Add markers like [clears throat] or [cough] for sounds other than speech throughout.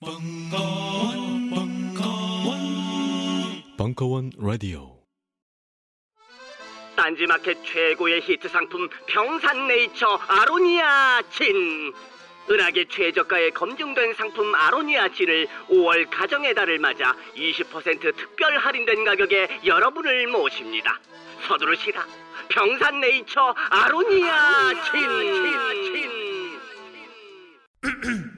벙커원, 벙커원, 벙커원 라디오. 딴지마켓 최고의 히트 상품 평산네이처 아로니아 진. 은하계 최저가에 검증된 상품 아로니아 진을 5월 가정의 달을 맞아 20% 특별 할인된 가격에 여러분을 모십니다. 서두르시라. 평산네이처 아로니아 진 [clears throat] [clears throat]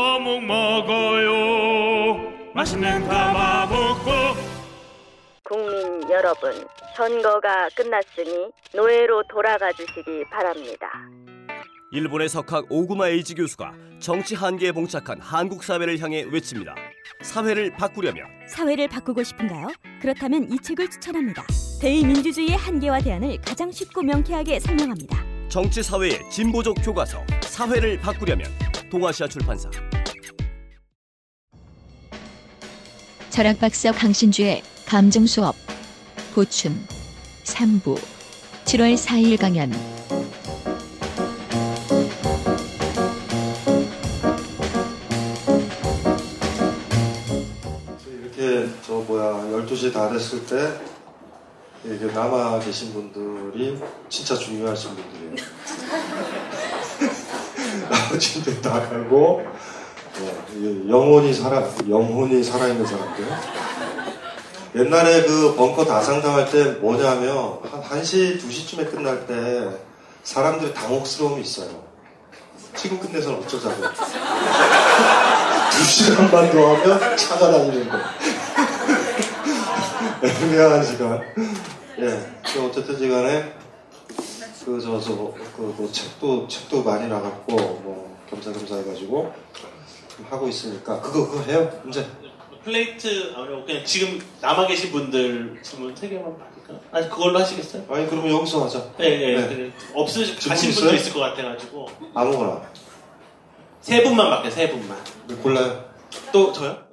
어묵 먹어요 맛있는 가마 먹고 국민 여러분, 선거가 끝났으니 노예로 돌아가 주시기 바랍니다. 일본의 석학 오구마 에이지 교수가 정치 한계에 봉착한 한국 사회를 향해 외칩니다. 사회를 바꾸려면 사회를 바꾸고 싶은가요? 그렇다면 이 책을 추천합니다. 대의민주주의의 한계와 대안을 가장 쉽고 명쾌하게 설명합니다. 정치 사회의 진보적 교과서 사회를 바꾸려면 동아시아 출판사. 철학 박사 강신주의 감정 수업 보충 3부 7월 4일 강연. 이렇게 저 뭐야 12시 다 됐을 때 이렇게 남아 계신 분들이 진짜 중요하신 분들이에요. [laughs] 나머지는 다 가고 예, 영혼이 살아 영혼이 살아있는 사람들. 옛날에 그 벙커 다상담할 때 뭐냐면 한 1시, 2시쯤에 끝날 때 사람들이 당혹스러움이 있어요. 지금 끝내서는 어쩌자고. [laughs] 두 시간만 더 하면 차가 다니는 거. [laughs] 애매한 시간. 예. 그 어쨌든 시간에 그 저 저그 뭐 책도 책도 많이 나갔고 뭐 겸사겸사 해가지고 좀 하고 있으니까 그거 그거 해요 이제 플레이트 아니면 그냥 지금 남아 계신 분들 질문 세 개만 받을까? 아니 그걸로 하시겠어요? 아니 그러면 여기서 하자. 네, 네. 네. 그래. 없으신 가신? 분도 있을 것 같아가지고 아무거나 세 분만 받게 세 분만. 골라요. 또 저요?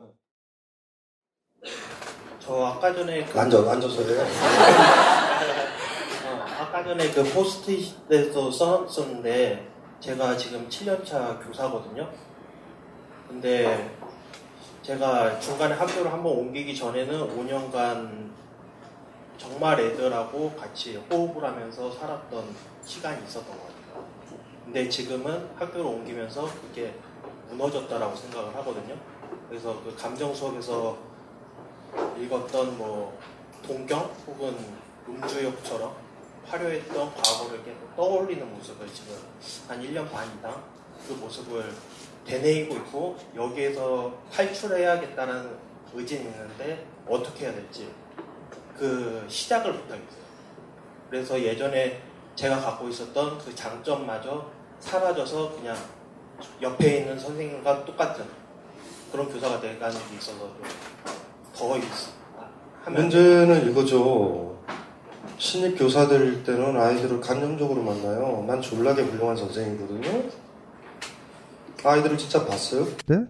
저 아까 전에 그, 앉아 앉아서 해요. 어, 아까 전에 그 포스트잇에서 써놨었는데 제가 지금 7년차 교사거든요. 근데 제가 중간에 학교를 한번 옮기기 전에는 5년간 정말 애들하고 같이 호흡을 하면서 살았던 시간이 있었던 것 같아요. 근데 지금은 학교를 옮기면서 그게 무너졌다라고 생각을 하거든요. 그래서 그 감정 수업에서 읽었던 뭐 동경 혹은 음주역처럼 화려했던 과거를 계속 떠올리는 모습을 지금 한 1년 반 이상 그 모습을 되뇌이고 있고 여기에서 탈출해야겠다는 의지는 있는데 어떻게 해야 될지 그 시작을 못하겠어요. 그래서 예전에 제가 갖고 있었던 그 장점마저 사라져서 그냥 옆에 있는 선생님과 똑같은 그런 교사가 돼가는 게 있어서 좀 더 하면 문제는 이거죠. 신입 교사들 때는 아이들을 감정적으로 만나요. 난 졸라게 훌륭한 선생이거든요. 아이들을 진짜 봤어요? 네?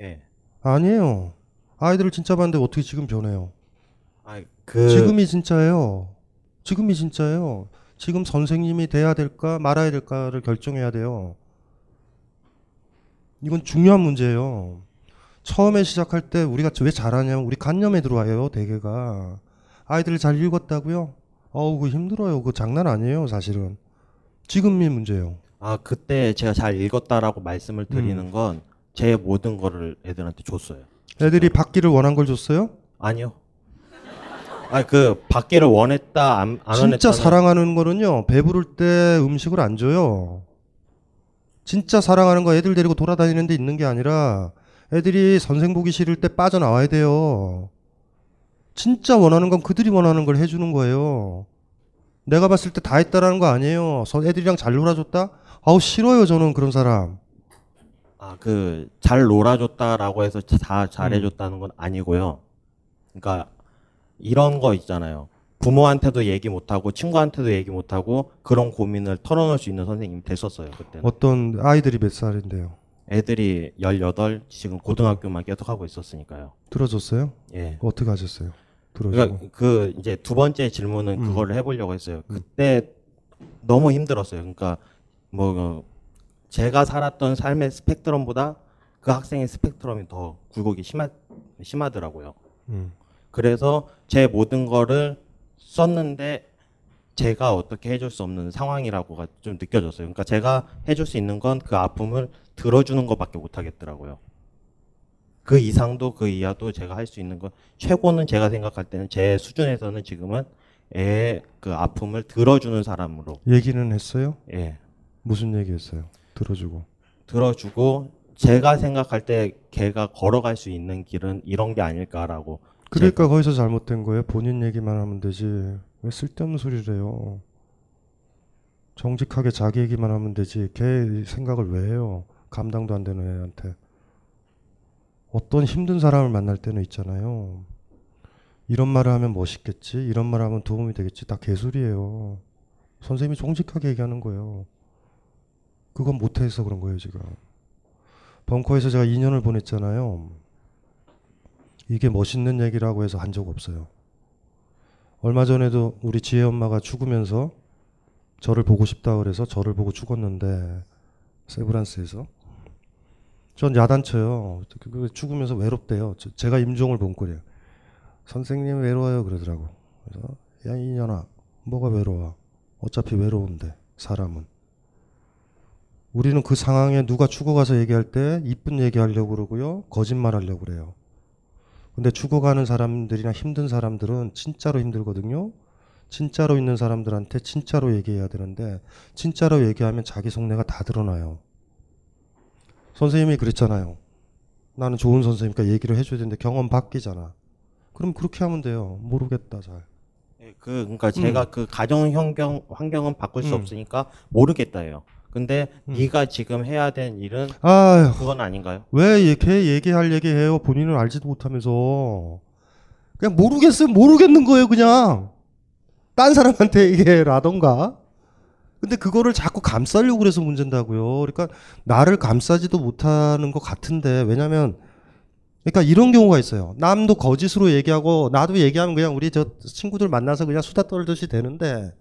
예. 아니에요. 아이들을 진짜 봤는데 어떻게 지금 변해요? 아, 그 지금이 진짜예요. 지금이 진짜예요. 지금 선생님이 돼야 될까 말아야 될까를 결정해야 돼요. 이건 중요한 문제예요. 처음에 시작할 때 우리가 왜 잘하냐면 우리 간념에 들어와요, 대개가. 아이들 잘 읽었다고요? 어우, 그 힘들어요. 그 장난 아니에요, 사실은. 지금이 문제예요. 아, 그때 제가 잘 읽었다라고 말씀을 드리는 음. 건제 모든 거를 애들한테 줬어요. 애들이 받기를 원한 걸 줬어요? 아니요. 아그 받기를 원했다 안, 안 진짜 원했다. 사랑하는 거는요 배부를 때 음식을 안 줘요. 진짜 사랑하는 거 애들 데리고 돌아다니는데 있는 게 아니라 애들이 선생 보기 싫을 때 빠져나와야 돼요. 진짜 원하는 건 그들이 원하는 걸 해주는 거예요. 내가 봤을 때 다 했다라는 거 아니에요. 선- 애들이랑 잘 놀아줬다? 아우 싫어요 저는 그런 사람. 아 그 잘 놀아줬다라고 해서 다 잘해줬다는 건 아니고요. 그러니까 이런 거 있잖아요. 부모한테도 얘기 못하고 친구한테도 얘기 못하고 그런 고민을 털어놓을 수 있는 선생님이 됐었어요 그때는. 어떤 아이들이 몇 살인데요? 애들이 18 지금 고등학교만 계속 하고 있었으니까요. 들어줬어요? 예. 어떻게 하셨어요? 들어주고. 그러니까 그 이제 두 번째 질문은 음. 그거를 해보려고 했어요. 그때 너무 힘들었어요. 그러니까 뭐 제가 살았던 삶의 스펙트럼보다 그 학생의 스펙트럼이 더 굴곡이 심하 심하더라고요. 음. 그래서 제 모든 거를 썼는데 제가 어떻게 해줄 수 없는 상황이라고가 좀 느껴졌어요. 그러니까 제가 해줄 수 있는 건 그 아픔을 들어주는 것밖에 못 하겠더라고요. 그 이상도 그 이하도 제가 할 수 있는 건 최고는 제가 생각할 때는 제 수준에서는 지금은 애의 그 아픔을 들어주는 사람으로 얘기는 했어요? 예 무슨 얘기했어요? 들어주고. 들어주고 제가 생각할 때 걔가 걸어갈 수 있는 길은 이런 게 아닐까라고 그러니까 거기서 잘못된 거예요. 본인 얘기만 하면 되지. 왜 쓸데없는 소리를 해요? 정직하게 자기 얘기만 하면 되지. 걔 생각을 왜 해요? 감당도 안 되는 애한테. 어떤 힘든 사람을 만날 때는 있잖아요. 이런 말을 하면 멋있겠지. 이런 말을 하면 도움이 되겠지. 다 개소리예요. 선생님이 정직하게 얘기하는 거예요. 그건 못해서 그런 거예요, 지금. 벙커에서 제가 2년을 보냈잖아요. 이게 멋있는 얘기라고 해서 한 적 없어요. 얼마 전에도 우리 지혜 엄마가 죽으면서 저를 보고 싶다 그래서 저를 보고 죽었는데 세브란스에서 전 야단쳐요. 그- 그 죽으면서 외롭대요. 저- 제가 임종을 본 꼴이에요. 선생님 외로워요 그러더라고. 그래서 야 이년아 뭐가 외로워? 어차피 외로운데 사람은. 우리는 그 상황에 누가 죽어가서 얘기할 때 이쁜 얘기하려고 그러고요. 거짓말 하려고 그래요. 근데 죽어가는 사람들이나 힘든 사람들은 진짜로 힘들거든요. 진짜로 있는 사람들한테 진짜로 얘기해야 되는데 진짜로 얘기하면 자기 속내가 다 드러나요. 선생님이 그랬잖아요. 나는 좋은 선생님이니까 얘기를 해줘야 되는데 경험 바뀌잖아. 그럼 그렇게 하면 돼요. 모르겠다 잘. 예, 그 그러니까 제가 그 가정 환경 환경은 바꿀 수 음. 없으니까 모르겠다예요. 근데 음. 네가 지금 해야 될 일은 아휴. 그건 아닌가요? 왜 얘- 걔 얘기할 얘기해요? 본인은 알지도 못하면서 그냥 모르겠으면 모르겠는 거예요, 그냥 딴 사람한테 얘기해라던가. 근데 그거를 자꾸 감싸려고 그래서 문제인다고요. 그러니까 나를 감싸지도 못하는 것 같은데 왜냐면 그러니까 이런 경우가 있어요. 남도 거짓으로 얘기하고 나도 얘기하면 그냥 우리 저 친구들 만나서 그냥 수다 떨듯이 되는데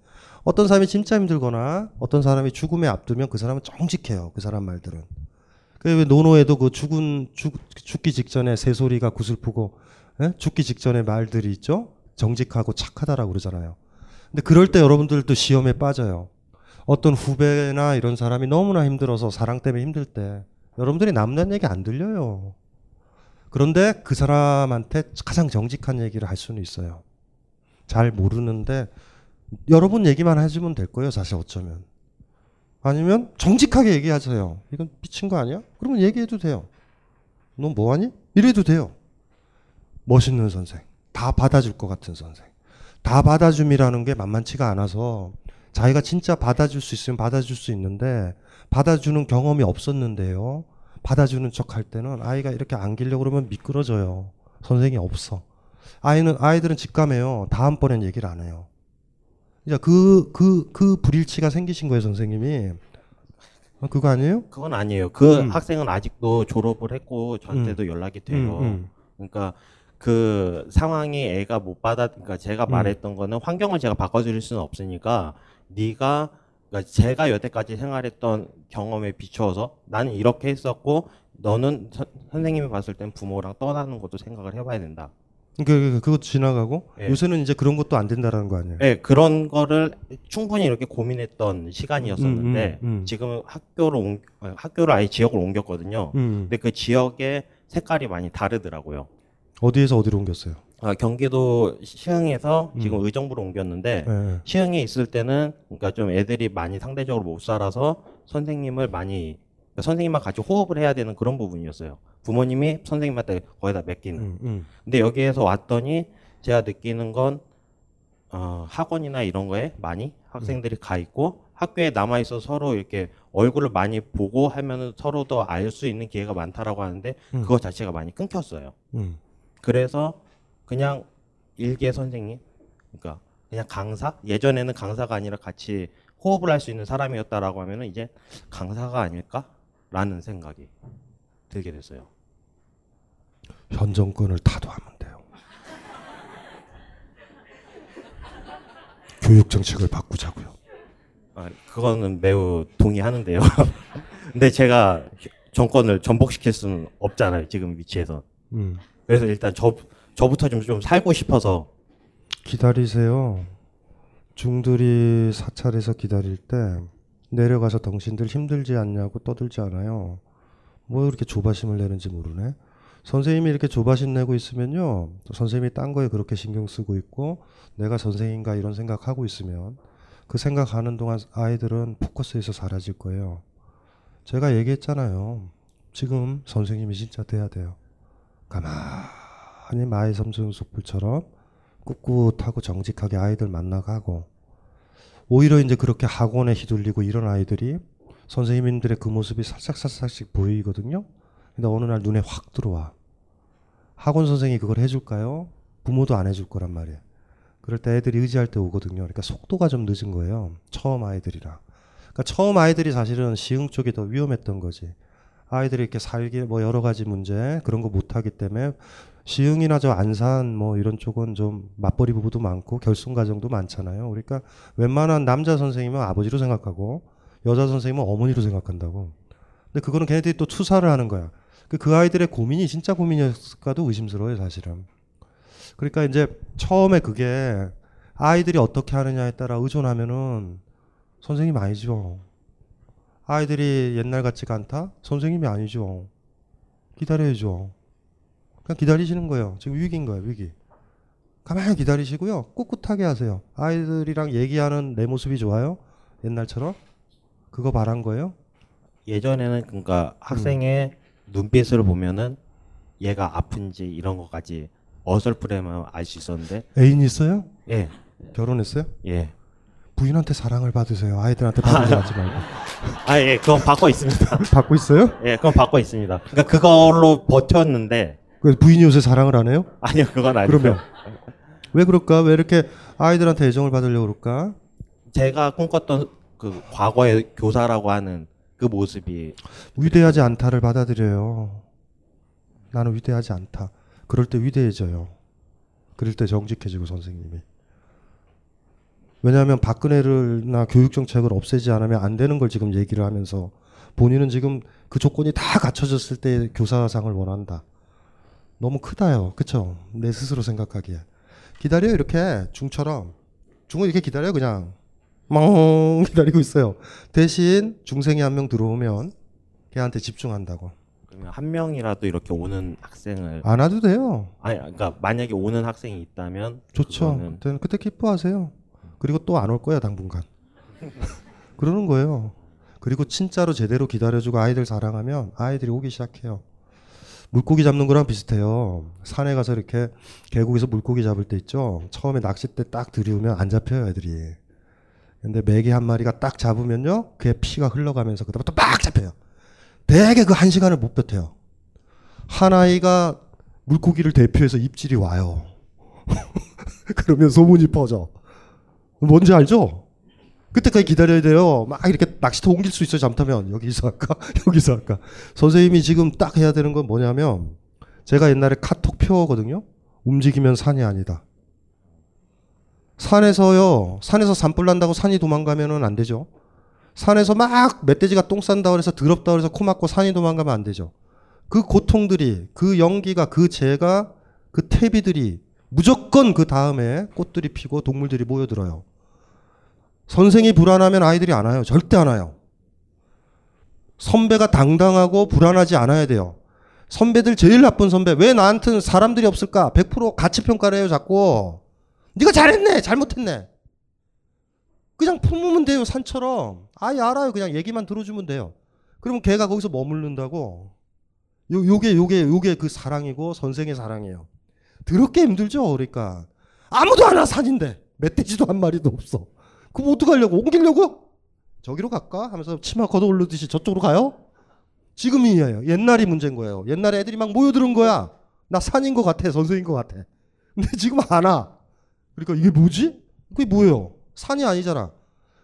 어떤 사람이 진짜 힘들거나 어떤 사람이 죽음에 앞두면 그 사람은 정직해요. 그 사람 말들은. 그왜 노노에도 그 죽은 죽, 죽기 직전에 새소리가 구슬프고 예? 죽기 직전에 말들이 있죠. 정직하고 착하다라고 그러잖아요. 근데 그럴 때 여러분들도 시험에 빠져요. 어떤 후배나 이런 사람이 너무나 힘들어서 사랑 때문에 힘들 때 여러분들이 남는 얘기 안 들려요. 그런데 그 사람한테 가장 정직한 얘기를 할 수는 있어요. 잘 모르는데 여러분 얘기만 해주면 될 거예요. 사실 어쩌면. 아니면 정직하게 얘기하세요. 이건 미친 거 아니야? 그러면 얘기해도 돼요. 너 뭐하니? 이래도 돼요. 멋있는 선생. 다 받아줄 것 같은 선생. 다 받아줌이라는 게 만만치가 않아서 자기가 진짜 받아줄 수 있으면 받아줄 수 있는데 받아주는 경험이 없었는데요. 받아주는 척 할 때는 아이가 이렇게 안기려고 그러면 미끄러져요. 선생이 없어. 아이는 아이들은 직감해요. 다음번엔 얘기를 안 해요. 이제 그 그 그 불일치가 생기신 거예요, 선생님이. 어, 그거 아니에요? 그건 아니에요. 그 음. 학생은 아직도 졸업을 했고 저한테도 연락이 돼요. 음, 음. 그러니까 그 상황이 애가 못 받아 그러니까 제가 음. 말했던 거는 환경을 제가 바꿔드릴 수는 없으니까 네가 그러니까 제가 여태까지 생활했던 경험에 비추어서 나는 이렇게 했었고 너는 선, 선생님이 봤을 땐 부모랑 떠나는 것도 생각을 해봐야 된다. 그, 그 그것도 지나가고 예. 요새는 이제 그런 것도 안 된다라는 거 아니에요? 네, 그런 거를 충분히 이렇게 고민했던 시간이었었는데 음, 음, 음. 지금은 학교를 옮, 아, 학교를 아예 지역을 옮겼거든요. 음. 근데 그 지역의 색깔이 많이 다르더라고요. 어디에서 어디로 옮겼어요? 아, 경기도 시흥에서 음. 지금 의정부로 옮겼는데 예. 시흥에 있을 때는 그러니까 좀 애들이 많이 상대적으로 못 살아서 선생님을 많이 그러니까 선생님만 같이 호흡을 해야 되는 그런 부분이었어요. 부모님이 선생님한테 거의 다 맡기는. 음, 음. 근데 여기에서 왔더니 제가 느끼는 건 어, 학원이나 이런 거에 많이 학생들이 가 있고 학교에 남아 있어 서로 이렇게 얼굴을 많이 보고 하면은 서로도 알수 있는 기회가 많다라고 하는데 음. 그거 자체가 많이 끊겼어요. 음. 그래서 그냥 일개 선생님, 그러니까 그냥 강사 예전에는 강사가 아니라 같이 호흡을 할 수 있는 사람이었다라고 하면은 이제 강사가 아닐까라는 생각이 들게 됐어요. 현 정권을 타도하면 돼요. [laughs] 교육 정책을 바꾸자고요. 아, 그거는 매우 동의하는데요. [laughs] 근데 제가 정권을 전복시킬 수는 없잖아요. 지금 위치에서. 음. 그래서 일단 저 저부터 좀, 좀 살고 싶어서 기다리세요. 중들이 사찰에서 기다릴 때 내려가서 당신들 힘들지 않냐고 떠들지 않아요. 뭐 이렇게 조바심을 내는지 모르네. 선생님이 이렇게 조바심 내고 있으면요. 또 선생님이 딴 거에 그렇게 신경 쓰고 있고 내가 선생인가 이런 생각하고 있으면 그 생각하는 동안 아이들은 포커스에서 사라질 거예요. 제가 얘기했잖아요. 지금 선생님이 진짜 돼야 돼요. 가만히 마의 섬성 숲불처럼 꿋꿋하고 정직하게 아이들 만나가고 오히려 이제 그렇게 학원에 휘둘리고 이런 아이들이 선생님들의 그 모습이 살짝살짝씩 보이거든요. 근데 어느 날 눈에 확 들어와. 학원 선생이 그걸 해줄까요? 부모도 안 해줄 거란 말이에요. 그럴 때 애들이 의지할 때 오거든요. 그러니까 속도가 좀 늦은 거예요. 처음 아이들이라. 그러니까 처음 아이들이 사실은 시흥 쪽이 더 위험했던 거지. 아이들이 이렇게 살기 뭐 여러 가지 문제 그런 거 못하기 때문에 시흥이나 저 안산 뭐 이런 쪽은 좀 맞벌이 부부도 많고 결손 가정도 많잖아요. 그러니까 웬만한 남자 선생님은 아버지로 생각하고 여자 선생님은 어머니로 생각한다고. 근데 그거는 걔네들이 또 투사를 하는 거야. 그, 그 아이들의 고민이 진짜 고민이었을까도 의심스러워요, 사실은. 그러니까 이제 처음에 그게 아이들이 어떻게 하느냐에 따라 의존하면은 선생님 아니죠. 아이들이 옛날 같지가 않다? 선생님이 아니죠. 기다려야죠. 그냥 기다리시는 거예요. 지금 위기인 거예요, 위기. 가만히 기다리시고요. 꿋꿋하게 하세요. 아이들이랑 얘기하는 내 모습이 좋아요? 옛날처럼? 그거 바란 거예요? 예전에는 그러니까 학생의 눈빛을 보면은 얘가 아픈지 이런 것까지 어설프게만 알 수 있었는데 애인 있어요? 예. 결혼했어요? 예. 부인한테 사랑을 받으세요. 아이들한테 하지 말고. [laughs] 아, 예, 그건 받고 있습니다. [laughs] 받고 있어요? 예, 그건 받고 있습니다. 그러니까 그걸로 버텼는데 그 부인이 요새 사랑을 안 해요? 아니요, 그건 아니고. 그러면 [laughs] 왜 그럴까? 왜 이렇게 아이들한테 애정을 받으려고 그럴까? 제가 꿈꿨던 그 과거의 교사라고 하는 그 모습이 위대하지 않다를 받아들여요. 나는 위대하지 않다. 그럴 때 위대해져요. 그럴 때 정직해지고 선생님이. 왜냐하면 박근혜를나 교육 정책을 없애지 않으면 안 되는 걸 지금 얘기를 하면서 본인은 지금 그 조건이 다 갖춰졌을 때 교사상을 원한다. 너무 크다요. 그쵸? 내 스스로 생각하기에. 기다려요, 이렇게. 중처럼. 중은 이렇게 기다려요, 그냥. 멍 [laughs] 기다리고 있어요. 대신 중생이 한 명 들어오면 걔한테 집중한다고. 그러면 한 명이라도 이렇게 오는 학생을 안 와도 돼요. 아니, 그러니까 만약에 오는 학생이 있다면 좋죠. 그거는 그때는 그때 기뻐하세요. 그리고 또 안 올 거야 당분간. [laughs] 그러는 거예요. 그리고 진짜로 제대로 기다려주고 아이들 사랑하면 아이들이 오기 시작해요. 물고기 잡는 거랑 비슷해요. 산에 가서 이렇게 계곡에서 물고기 잡을 때 있죠. 처음에 낚싯대 딱 들이우면 안 잡혀요, 애들이. 근데 메기 한 마리가 딱 잡으면요, 그게 피가 흘러가면서 그다음부터 막 잡혀요. 되게 그 한 시간을 못 버텨요. 한 아이가 물고기를 대표해서 입질이 와요. [laughs] 그러면 소문이 퍼져. 뭔지 알죠? 그때까지 기다려야 돼요. 막 이렇게 낚시터 옮길 수 있어요, 잘못하면. 여기서 할까? [laughs] 여기서 할까? 선생님이 지금 딱 해야 되는 건 뭐냐면, 제가 옛날에 카톡 표어거든요? 움직이면 산이 아니다. 산에서요, 산에서 산불 난다고 산이 도망가면은 안 되죠. 산에서 막 멧돼지가 똥 싼다 그래서 더럽다 그래서 코 막고 산이 도망가면 안 되죠. 그 고통들이, 그 연기가, 그 재가, 그 태비들이 무조건 그 다음에 꽃들이 피고 동물들이 모여들어요. 선생이 불안하면 아이들이 안 와요. 절대 안 와요. 선배가 당당하고 불안하지 않아야 돼요. 선배들 제일 나쁜 선배. 왜 나한테는 사람들이 없을까? 100% 가치 평가를 해요, 자꾸. 네가 잘했네, 잘못했네. 그냥 품으면 돼요, 산처럼. 아예 알아요. 그냥 얘기만 들어주면 돼요. 그러면 걔가 거기서 머무른다고. 요, 요게, 요게, 요게 그 사랑이고 선생의 사랑이에요. 더럽게 힘들죠, 그러니까. 아무도 안 와, 산인데. 멧돼지도 한 마리도 없어. 그럼 어떡하려고? 옮기려고? 저기로 갈까? 하면서 치마 걷어 올르듯이 저쪽으로 가요? 지금이에요. 옛날이 문제인 거예요. 옛날에 애들이 막 모여드는 거야. 나 산인 것 같아. 선생인 것 같아. 근데 지금 안 와. 그러니까 이게 뭐지? 그게 뭐예요? 산이 아니잖아.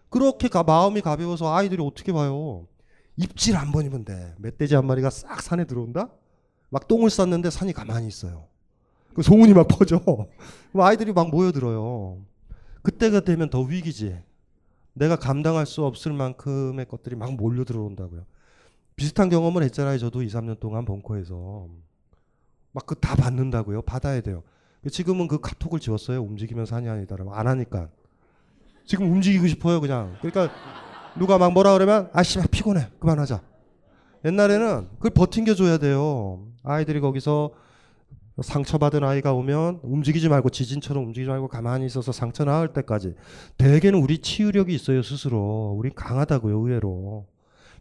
그렇게 가, 마음이 가벼워서 아이들이 어떻게 봐요? 입질 한 번이면 돼. 멧돼지 한 마리가 싹 산에 들어온다? 막 똥을 쌌는데 산이 가만히 있어요. 그 소문이 막 퍼져. [laughs] 아이들이 막 모여들어요. 그때가 되면 더 위기지. 내가 감당할 수 없을 만큼의 것들이 막 몰려 들어온다고요. 비슷한 경험을 했잖아요. 저도 2, 3년 동안 벙커에서. 막 그 다 받는다고요. 받아야 돼요. 지금은 그 카톡을 지웠어요. 움직이면 산이 아니다라고. 안 하니까. 지금 움직이고 싶어요. 그냥. 그러니까 누가 막 뭐라 그러면 아씨 피곤해. 그만하자. 옛날에는 그걸 버팅겨줘야 돼요. 아이들이 거기서 상처받은 아이가 오면 움직이지 말고 지진처럼 움직이지 말고 가만히 있어서 상처 나을 때까지 대개는 우리 치유력이 있어요 스스로 우리 강하다고요 의외로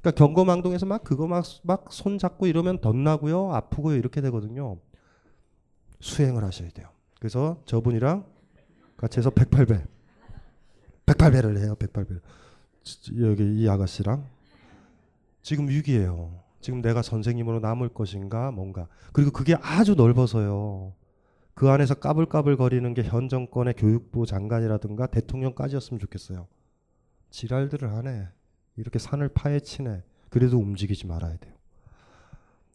그러니까 경거망동에서 막 그거 막 막 손잡고 이러면 덧나고요 아프고요 이렇게 되거든요 수행을 하셔야 돼요 그래서 저분이랑 같이 해서 108배 108배를 해요 108배 여기 이 아가씨랑 지금 위기예요 지금 내가 선생님으로 남을 것인가 뭔가 그리고 그게 아주 넓어서요. 그 안에서 까불까불 거리는 게 현 정권의 교육부 장관이라든가 대통령까지였으면 좋겠어요. 지랄들을 하네. 이렇게 산을 파헤치네. 그래도 움직이지 말아야 돼요.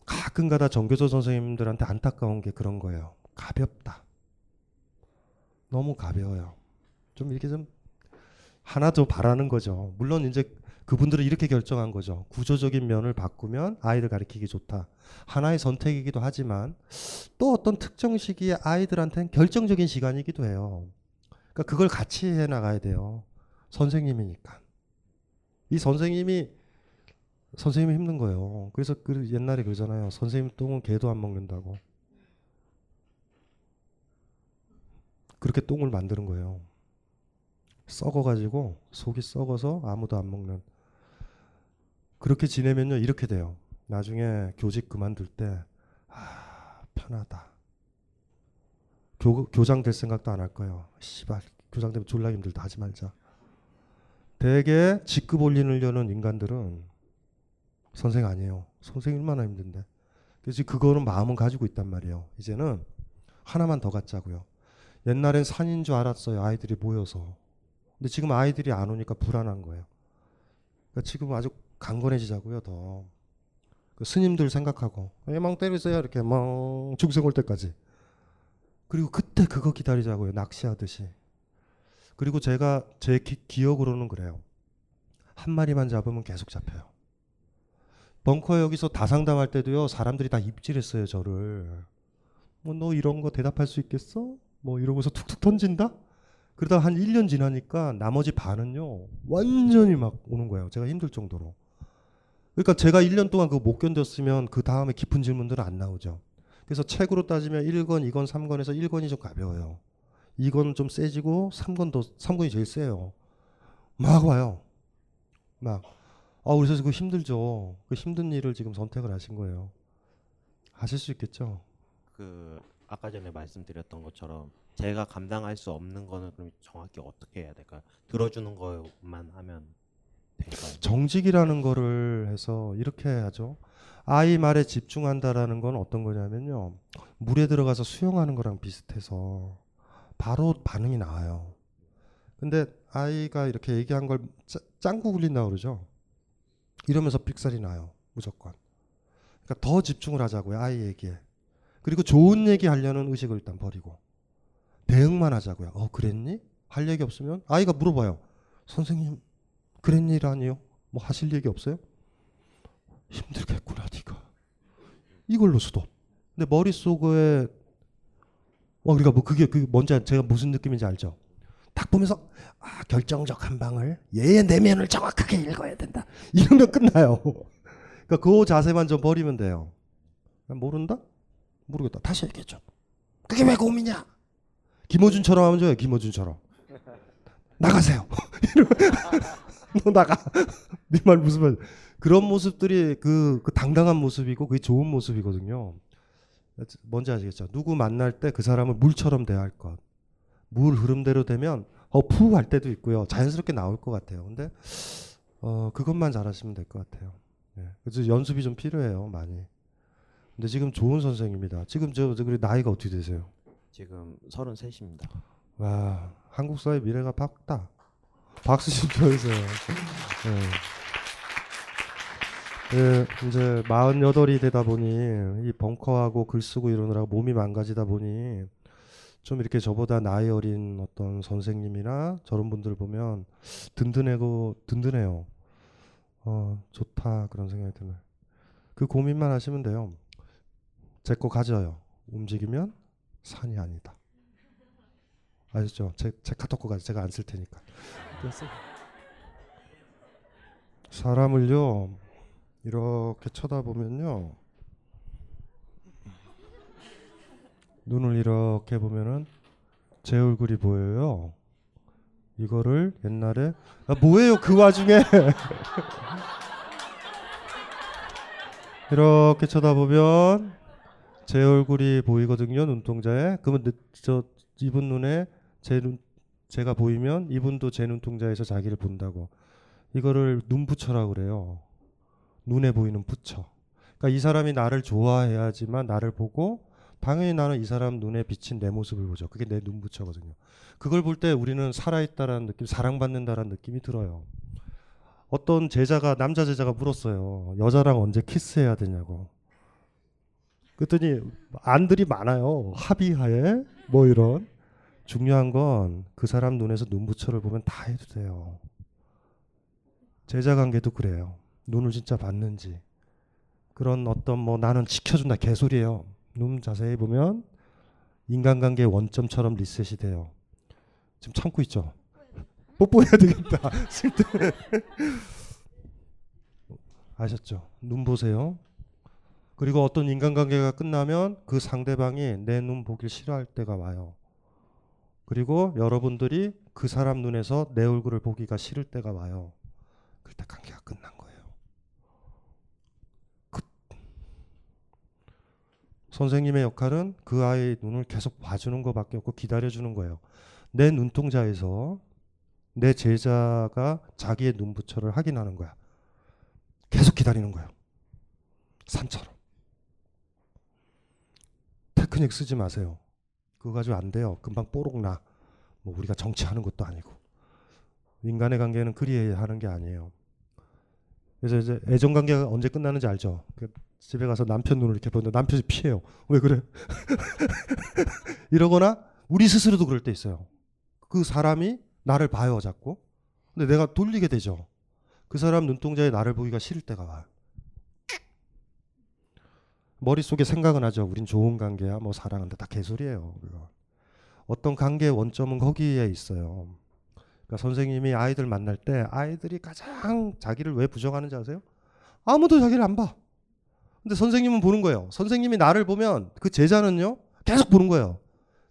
가끔가다 정교조 선생님들한테 안타까운 게 그런 거예요. 가볍다. 너무 가벼워요. 좀 이렇게 좀 하나 더 바라는 거죠. 물론 이제 그분들은 이렇게 결정한 거죠. 구조적인 면을 바꾸면 아이를 가르치기 좋다. 하나의 선택이기도 하지만 또 어떤 특정 시기에 아이들한테는 결정적인 시간이기도 해요. 그러니까 그걸 같이 해 나가야 돼요. 선생님이니까. 이 선생님이 선생님이 힘든 거예요. 그래서 그 옛날에 그러잖아요. 선생님 똥은 개도 안 먹는다고. 그렇게 똥을 만드는 거예요. 썩어가지고 속이 썩어서 아무도 안 먹는 그렇게 지내면요 이렇게 돼요. 나중에 교직 그만둘 때 아, 편하다. 교, 교장 될 생각도 안 할 거예요. 씨발 교장 되면 졸라 힘들다 하지 말자. 대개 직급 올리려는 인간들은 선생 아니에요. 선생 얼마나 힘든데. 그래서 그거는 마음은 가지고 있단 말이에요. 이제는 하나만 더 갖자고요. 옛날엔 산인 줄 알았어요. 아이들이 모여서. 근데 지금 아이들이 안 오니까 불안한 거예요. 그러니까 지금 아주 강건해지자고요, 더. 그 스님들 생각하고, 멍 때리세요. 이렇게 멍 중생 올 때까지. 그리고 그때 그거 기다리자고요, 낚시하듯이. 그리고 제가 제 기, 억으로는 그래요. 한 마리만 잡으면 계속 잡혀요. 벙커 여기서 다상담할 때도요, 사람들이 다 입질했어요, 저를. 뭐, 너 이런 거 대답할 수 있겠어? 뭐, 이러고서 툭툭 던진다? 그러다 한 1년 지나니까 나머지 반은요, 완전히 막 오는 거예요. 제가 힘들 정도로. 그러니까 제가 1년 동안 그거 못 견뎠으면 그 다음에 깊은 질문들은 안 나오죠. 그래서 책으로 따지면 1권, 2권, 3권에서 1권이 좀 가벼워요. 2권은 좀 세지고 3권 더 3권이 제일 세요. 막 와요. 막. 아, 그래서 그거 힘들죠. 그 힘든 일을 지금 선택을 하신 거예요. 하실 수 있겠죠? 그 아까 전에 말씀드렸던 것처럼 제가 감당할 수 없는 거는 그럼 정확히 어떻게 해야 될까요? 들어주는 것만 하면 될까요? 정직이라는 거를 해서 이렇게 하죠. 아이 말에 집중한다라는 건 어떤 거냐면요. 물에 들어가서 수영하는 거랑 비슷해서 바로 반응이 나와요. 근데 아이가 이렇게 얘기한 걸 짱구 굴린다 그러죠. 이러면서 삑살이 나요. 무조건. 그러니까 더 집중을 하자고요. 아이 얘기에. 그리고 좋은 얘기 하려는 의식을 일단 버리고 대응만 하자고요. 어 그랬니? 할 얘기 없으면 아이가 물어봐요. 선생님 그랬니라니요? 뭐 하실 얘기 없어요? 힘들겠구나 네가. 이걸로 수도. 근데 머릿속에 어, 그러니까 뭐 그게 그 뭔지 알- 제가 무슨 느낌인지 알죠? 딱 보면서 아 결정적 한 방을 얘의 내면을 정확하게 읽어야 된다. 이러면 끝나요. 그러니까 그 자세만 좀 버리면 돼요. 모른다? 모르겠다. 다시 얘기했죠. 그게 왜 고민이야? 김어준처럼 하면 좋아요. 김어준처럼. 나가세요. [laughs] 너 나가. [laughs] 네 말 무슨 말? 그런 모습들이 그, 그 당당한 모습이고 그게 좋은 모습이거든요. 뭔지 아시겠죠? 누구 만날 때 그 사람을 물처럼 대할 것. 물 흐름대로 되면 어푸 할 때도 있고요. 자연스럽게 나올 것 같아요. 근데 어 그것만 잘하시면 될 것 같아요. 예. 그래서 연습이 좀 필요해요, 많이. 근데 지금 좋은 선생입니다. 지금 저, 저 그래 나이가 어떻게 되세요? 지금 33입니다. 와 한국 사회 미래가 밝다. 박수 좀 쳐주세요. 예. 예, 이제 48이 되다 보니 이 벙커하고 글 쓰고 이러느라고 몸이 망가지다 보니 좀 이렇게 저보다 나이 어린 어떤 선생님이나 저런 분들 보면 든든하고 든든해요. 어, 좋다 그런 생각이 드네요. 그 고민만 하시면 돼요. 제 거 가져요. 움직이면 산이 아니다. 아시죠? 제, 제 카톡 거 가져. 제가 안 쓸 테니까. 사람을요 이렇게 쳐다보면요 눈을 이렇게 보면은 제 얼굴이 보여요. 이거를 옛날에 아, 뭐예요 그 와중에 [laughs] 이렇게 쳐다보면 제 얼굴이 보이거든요 눈동자에. 그러면 느- 저 이분 눈에 제 눈 제가 보이면 이분도 제 눈동자에서 자기를 본다고. 이거를 눈부처라고 그래요. 눈에 보이는 부처. 그러니까 이 사람이 나를 좋아해야지만 나를 보고 당연히 나는 이 사람 눈에 비친 내 모습을 보죠. 그게 내 눈부처거든요. 그걸 볼 때 우리는 살아있다라는 느낌 사랑받는다라는 느낌이 들어요. 어떤 제자가 남자 제자가 물었어요. 여자랑 언제 키스해야 되냐고 그랬더니 안들이 많아요. 합의하에 뭐 이런 중요한 건 그 사람 눈에서 눈부처를 보면 다 해도 돼요. 제자 관계도 그래요. 눈을 진짜 봤는지 그런 어떤 뭐 나는 지켜준다 개소리예요. 눈 자세히 보면 인간관계 원점처럼 리셋이 돼요. 지금 참고 있죠. 뽀뽀해야 되겠다. [laughs] 아셨죠? 눈 보세요. 그리고 어떤 인간관계가 끝나면 그 상대방이 내 눈 보길 싫어할 때가 와요. 그리고 여러분들이 그 사람 눈에서 내 얼굴을 보기가 싫을 때가 와요. 그럴 때 관계가 끝난 거예요. 그 선생님의 역할은 그 아이의 눈을 계속 봐주는 것밖에 없고 기다려주는 거예요. 내 눈동자에서 내 제자가 자기의 눈부처를 확인하는 거야. 계속 기다리는 거예요. 산처럼. 테크닉 쓰지 마세요. 그거 가지고 안 돼요. 금방 뽀록 나. 뭐 우리가 정치하는 것도 아니고. 인간의 관계는 그리 하는 게 아니에요. 그래서 이제 애정 관계가 언제 끝나는지 알죠? 그 집에 가서 남편 눈을 이렇게 보는데 남편이 피해요. 왜 그래? [laughs] 이러거나 우리 스스로도 그럴 때 있어요. 그 사람이 나를 봐요, 자꾸. 근데 내가 돌리게 되죠. 그 사람 눈동자에 나를 보기가 싫을 때가 와요. 머릿속에 생각은 하죠. 우린 좋은 관계야. 뭐 사랑한다. 다 개소리예요. 그거. 어떤 관계의 원점은 거기에 있어요. 그러니까 선생님이 아이들 만날 때 아이들이 가장 자기를 왜 부정하는지 아세요? 아무도 자기를 안 봐. 근데 선생님은 보는 거예요. 선생님이 나를 보면 그 제자는요. 계속 보는 거예요.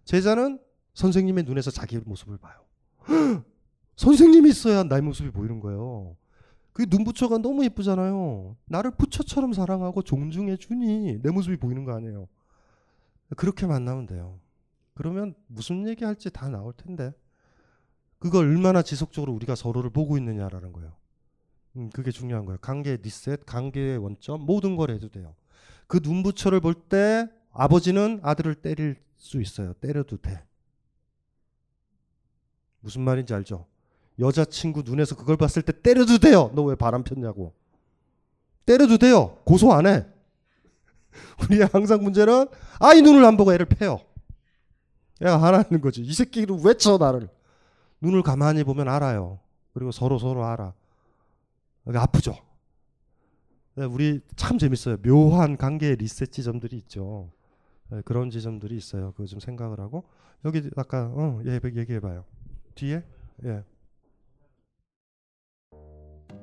제자는 선생님의 눈에서 자기 모습을 봐요. [gasps] 선생님이 있어야 나의 모습이 보이는 거예요. 그 눈부처가 너무 예쁘잖아요. 나를 부처처럼 사랑하고 존중해 주니 내 모습이 보이는 거 아니에요. 그렇게 만나면 돼요. 그러면 무슨 얘기 할지 다 나올 텐데. 그걸 얼마나 지속적으로 우리가 서로를 보고 있느냐라는 거예요. 음, 그게 중요한 거예요. 관계 리셋, 관계의 원점, 모든 걸 해도 돼요. 그 눈부처를 볼 때 아버지는 아들을 때릴 수 있어요. 때려도 돼. 무슨 말인지 알죠? 여자친구 눈에서 그걸 봤을 때 때려도 돼요. 너 왜 바람 폈냐고. 때려도 돼요. 고소 안 해. [laughs] 우리의 항상 문제는 아이 눈을 안 보고 애를 패요. 얘가 하라는 거지. 이 새끼를 외쳐 나를. 눈을 가만히 보면 알아요. 그리고 서로 서로 알아. 그러니까 아프죠. 네, 우리 참 재밌어요. 묘한 관계의 리셋 지점들이 있죠. 예, 그런 지점들이 있어요. 그거 좀 생각을 하고 여기 아까 어, 예, 얘기해봐요. 뒤에 예.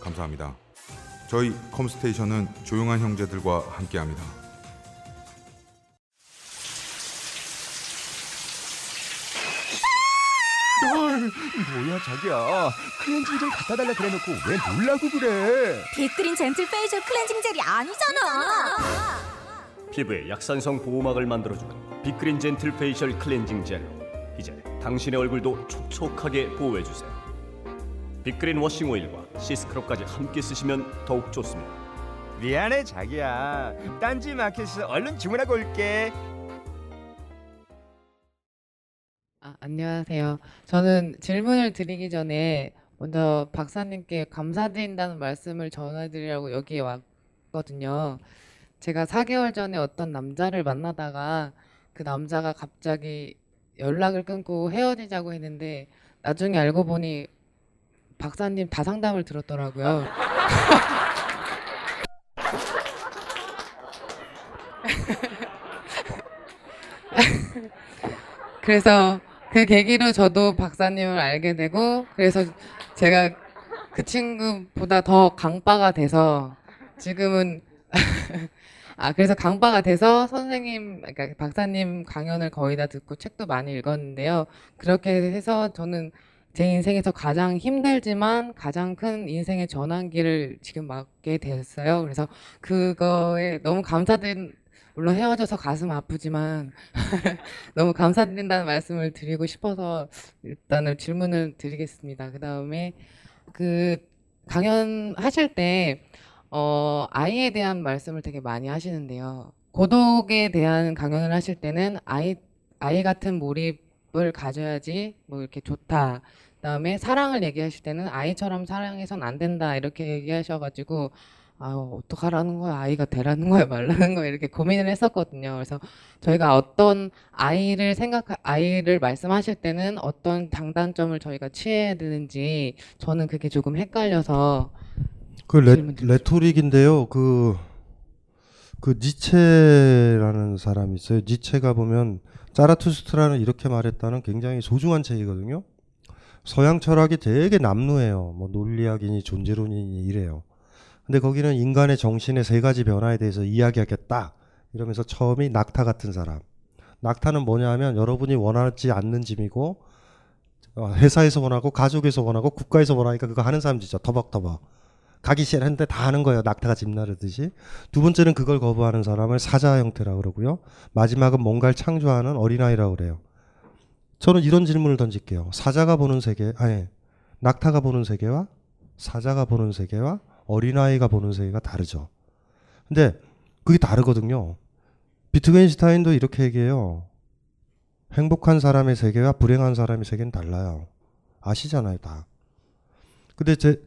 감사합니다. 저희 컴스테이션은 조용한 형제들과 함께합니다. 헐, 뭐야 자기야 클렌징 젤 갖다 달라 그래놓고 왜 놀라고 그래 빅그린 젠틀 페이셜 클렌징 젤이 아니잖아. 피부에 약산성 보호막을 만들어주는 빅그린 젠틀 페이셜 클렌징 젤로 이제 당신의 얼굴도 촉촉하게 보호해주세요. 빅그린 워싱 오일과 시스크럽까지 함께 쓰시면 더욱 좋습니다. 미안해 자기야 딴지 마켓에서 얼른 주문하고 올게 아, 안녕하세요. 저는 질문을 드리기 전에 먼저 박사님께 감사드린다는 말씀을 전해드리려고 여기에 왔거든요. 제가 4개월 전에 어떤 남자를 만나다가 그 남자가 갑자기 연락을 끊고 헤어지자고 했는데 나중에 알고 보니 박사님 다 상담을 들었더라고요. [laughs] 그래서 그 계기로 저도 박사님을 알게 되고 그래서 제가 그 친구보다 더 강빠가 돼서 지금은 [laughs] 아 그래서 강빠가 돼서 선생님 그러니까 박사님 강연을 거의 다 듣고 책도 많이 읽었는데요. 그렇게 해서 저는 제 인생에서 가장 힘들지만 가장 큰 인생의 전환기를 지금 맞게 됐어요. 그래서 그거에 너무 감사드린 물론 헤어져서 가슴 아프지만 [laughs] 너무 감사드린다는 말씀을 드리고 싶어서 일단은 질문을 드리겠습니다. 그 다음에 그 강연 하실 때 어, 아이에 대한 말씀을 되게 많이 하시는데요. 고독에 대한 강연을 하실 때는 아이 아이 같은 몰입 을 가져야지 뭐 이렇게 좋다. 그다음에 사랑을 얘기하실 때는 아이처럼 사랑해선 안 된다 이렇게 얘기하셔가지고 아 어떡하라는 거야 아이가 되라는 거야 말라는 거야 이렇게 고민을 했었거든요. 그래서 저희가 어떤 아이를 생각 아이를 말씀하실 때는 어떤 장단점을 저희가 취해야 되는지 저는 그게 조금 헷갈려서 그 레, 레토릭인데요. 그, 그 니체라는 사람이 있어요. 니체가 보면 짜라투스트라는 이렇게 말했다는 굉장히 소중한 책이거든요. 서양 철학이 되게 남루해요. 뭐 논리학이니 존재론이니 이래요. 근데 거기는 인간의 정신의 세 가지 변화에 대해서 이야기하겠다. 이러면서 처음이 낙타 같은 사람. 낙타는 뭐냐 하면 여러분이 원하지 않는 짐이고 회사에서 원하고 가족에서 원하고 국가에서 원하니까 그거 하는 사람 진짜 터벅터벅. 가기 싫은데 다 하는 거예요. 낙타가 집 나르듯이. 두 번째는 그걸 거부하는 사람을 사자 형태라고 그러고요. 마지막은 뭔가를 창조하는 어린아이라고 그래요. 저는 이런 질문을 던질게요. 사자가 보는 세계, 아니, 낙타가 보는 세계와 사자가 보는 세계와 어린아이가 보는 세계가 다르죠. 근데 그게 다르거든요. 비트겐슈타인도 이렇게 얘기해요. 행복한 사람의 세계와 불행한 사람의 세계는 달라요. 아시잖아요, 다. 근데 제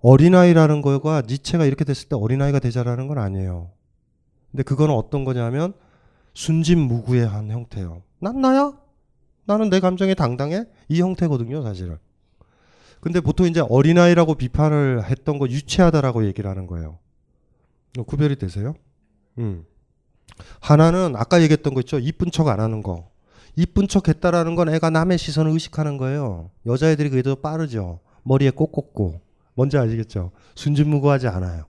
어린아이라는 거가 니체가 이렇게 됐을 때 어린아이가 되자라는 건 아니에요. 근데 그거는 어떤 거냐면 순진무구의 한 형태예요. 난 나야? 나는 내 감정에 당당해? 이 형태거든요, 사실은. 근데 보통 이제 어린아이라고 비판을 했던 거 유치하다라고 얘기를 하는 거예요. 구별이 되세요? 음. 하나는 아까 얘기했던 거 있죠? 이쁜 척 안 하는 거. 이쁜 척 했다라는 건 애가 남의 시선을 의식하는 거예요. 여자애들이 그게 더 빠르죠. 머리에 꼭 꽂고. 뭔지 아시겠죠? 순진무구하지 않아요.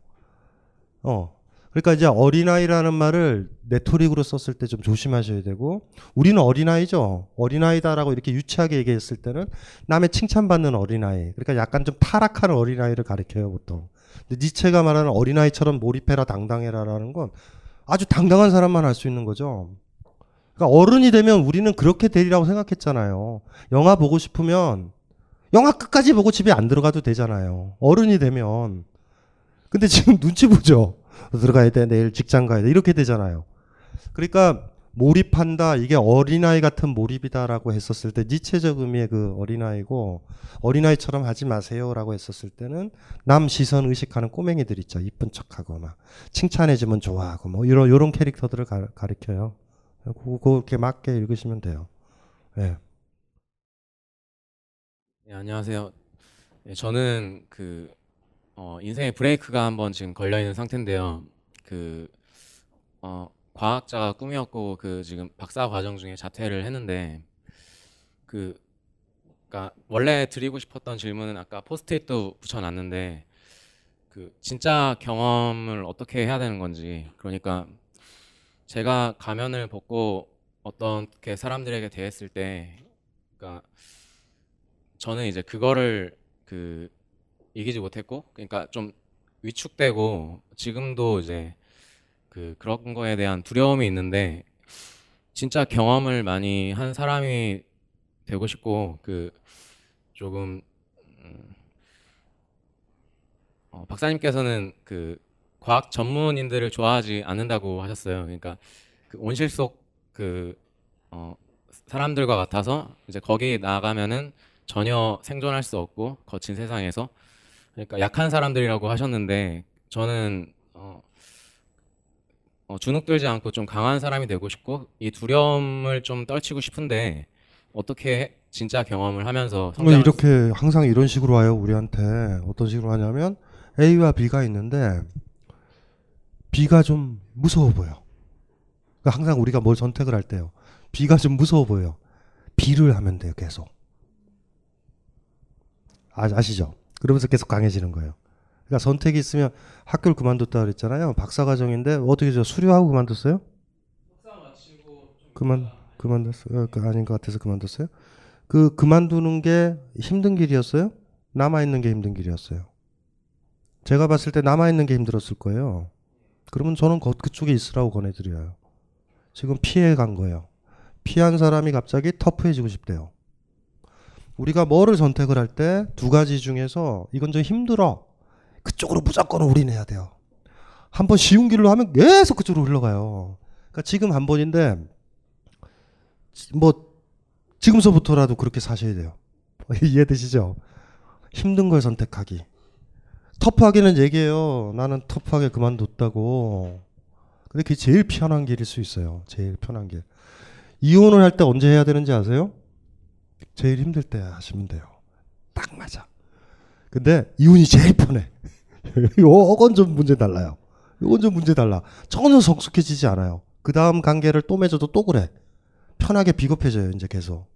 어. 그러니까 이제 어린아이라는 말을 네토릭으로 썼을 때 좀 조심하셔야 되고 우리는 어린아이죠. 어린아이다라고 이렇게 유치하게 얘기했을 때는 남의 칭찬받는 어린아이. 그러니까 약간 좀 타락하는 어린아이를 가리켜요, 보통. 근데 니체가 말하는 어린아이처럼 몰입해라 당당해라라는 건 아주 당당한 사람만 할 수 있는 거죠. 그러니까 어른이 되면 우리는 그렇게 되리라고 생각했잖아요. 영화 보고 싶으면 영화 끝까지 보고 집에 안 들어가도 되잖아요. 어른이 되면. 근데 지금 [laughs] 눈치 보죠. 들어가야 돼. 내일 직장 가야 돼. 이렇게 되잖아요. 그러니까 몰입한다. 이게 어린아이 같은 몰입이다라고 했었을 때 니체적 의미의 그 어린아이고 어린아이처럼 하지 마세요라고 했었을 때는 남 시선 의식하는 꼬맹이들 있죠. 이쁜 척하고 막 칭찬해 주면 좋아하고 뭐 이런 이런 캐릭터들을 가, 가리켜요. 그렇게 맞게 읽으시면 돼요. 네. 네, 안녕하세요. 네, 저는 그 어, 인생의 브레이크가 한번 지금 걸려 있는 상태인데요. 그 어, 과학자가 꿈이었고 그 지금 박사 과정 중에 자퇴를 했는데 그 그러니까 원래 드리고 싶었던 질문은 아까 포스트잇도 붙여놨는데 그 진짜 경험을 어떻게 해야 되는 건지 그러니까 제가 가면을 벗고 어떻게 사람들에게 대했을 때 그러니까 저는 이제 그거를 그 이기지 못했고 그러니까 좀 위축되고 지금도 이제 그 그런 거에 대한 두려움이 있는데 진짜 경험을 많이 한 사람이 되고 싶고 그 조금 음, 어, 박사님께서는 그 과학 전문인들을 좋아하지 않는다고 하셨어요. 그러니까 그 온실 속그 어, 사람들과 같아서 이제 거기 나가면은 전혀 생존할 수 없고 거친 세상에서 그러니까 약한 사람들이라고 하셨는데 저는 어, 어, 주눅들지 않고 좀 강한 사람이 되고 싶고 이 두려움을 좀 떨치고 싶은데 어떻게 진짜 경험을 하면서 왜 이렇게 항상 이런 식으로 와요 우리한테 어떤 식으로 하냐면 A와 B가 있는데 B가 좀 무서워 보여. 그러니까 항상 우리가 뭘 선택을 할 때요. B가 좀 무서워 보여. B를 하면 돼요 계속. 아, 아시죠? 그러면서 계속 강해지는 거예요. 그러니까 선택이 있으면 학교를 그만뒀다 그랬잖아요. 박사 과정인데 어떻게 저 수료하고 그만뒀어요? 그만 그만뒀어요. 그 아닌 것 같아서 그만뒀어요. 그 그만두는 게 힘든 길이었어요? 남아 있는 게 힘든 길이었어요. 제가 봤을 때 남아 있는 게 힘들었을 거예요. 그러면 저는 그쪽에 있으라고 권해드려요. 지금 피해 간 거예요. 피한 사람이 갑자기 터프해지고 싶대요. 우리가 뭐를 선택을 할 때 두 가지 중에서 이건 좀 힘들어. 그쪽으로 무조건 올인해야 돼요. 한 번 쉬운 길로 하면 계속 그쪽으로 흘러가요. 그러니까 지금 한 번인데 뭐 지금서부터라도 그렇게 사셔야 돼요. [laughs] 이해되시죠? 힘든 걸 선택하기. 터프하게는 얘기해요. 나는 터프하게 그만뒀다고. 근데 그게 제일 편한 길일 수 있어요. 제일 편한 길. 이혼을 할 때 언제 해야 되는지 아세요? 제일 힘들 때 하시면 돼요. 딱 맞아. 근데 이혼이 제일 편해. [laughs] 이건 좀 문제 달라요. 이건 좀 문제 달라. 전혀 성숙해지지 않아요. 그 다음 관계를 또 맺어도 또 그래. 편하게 비겁해져요, 이제 계속.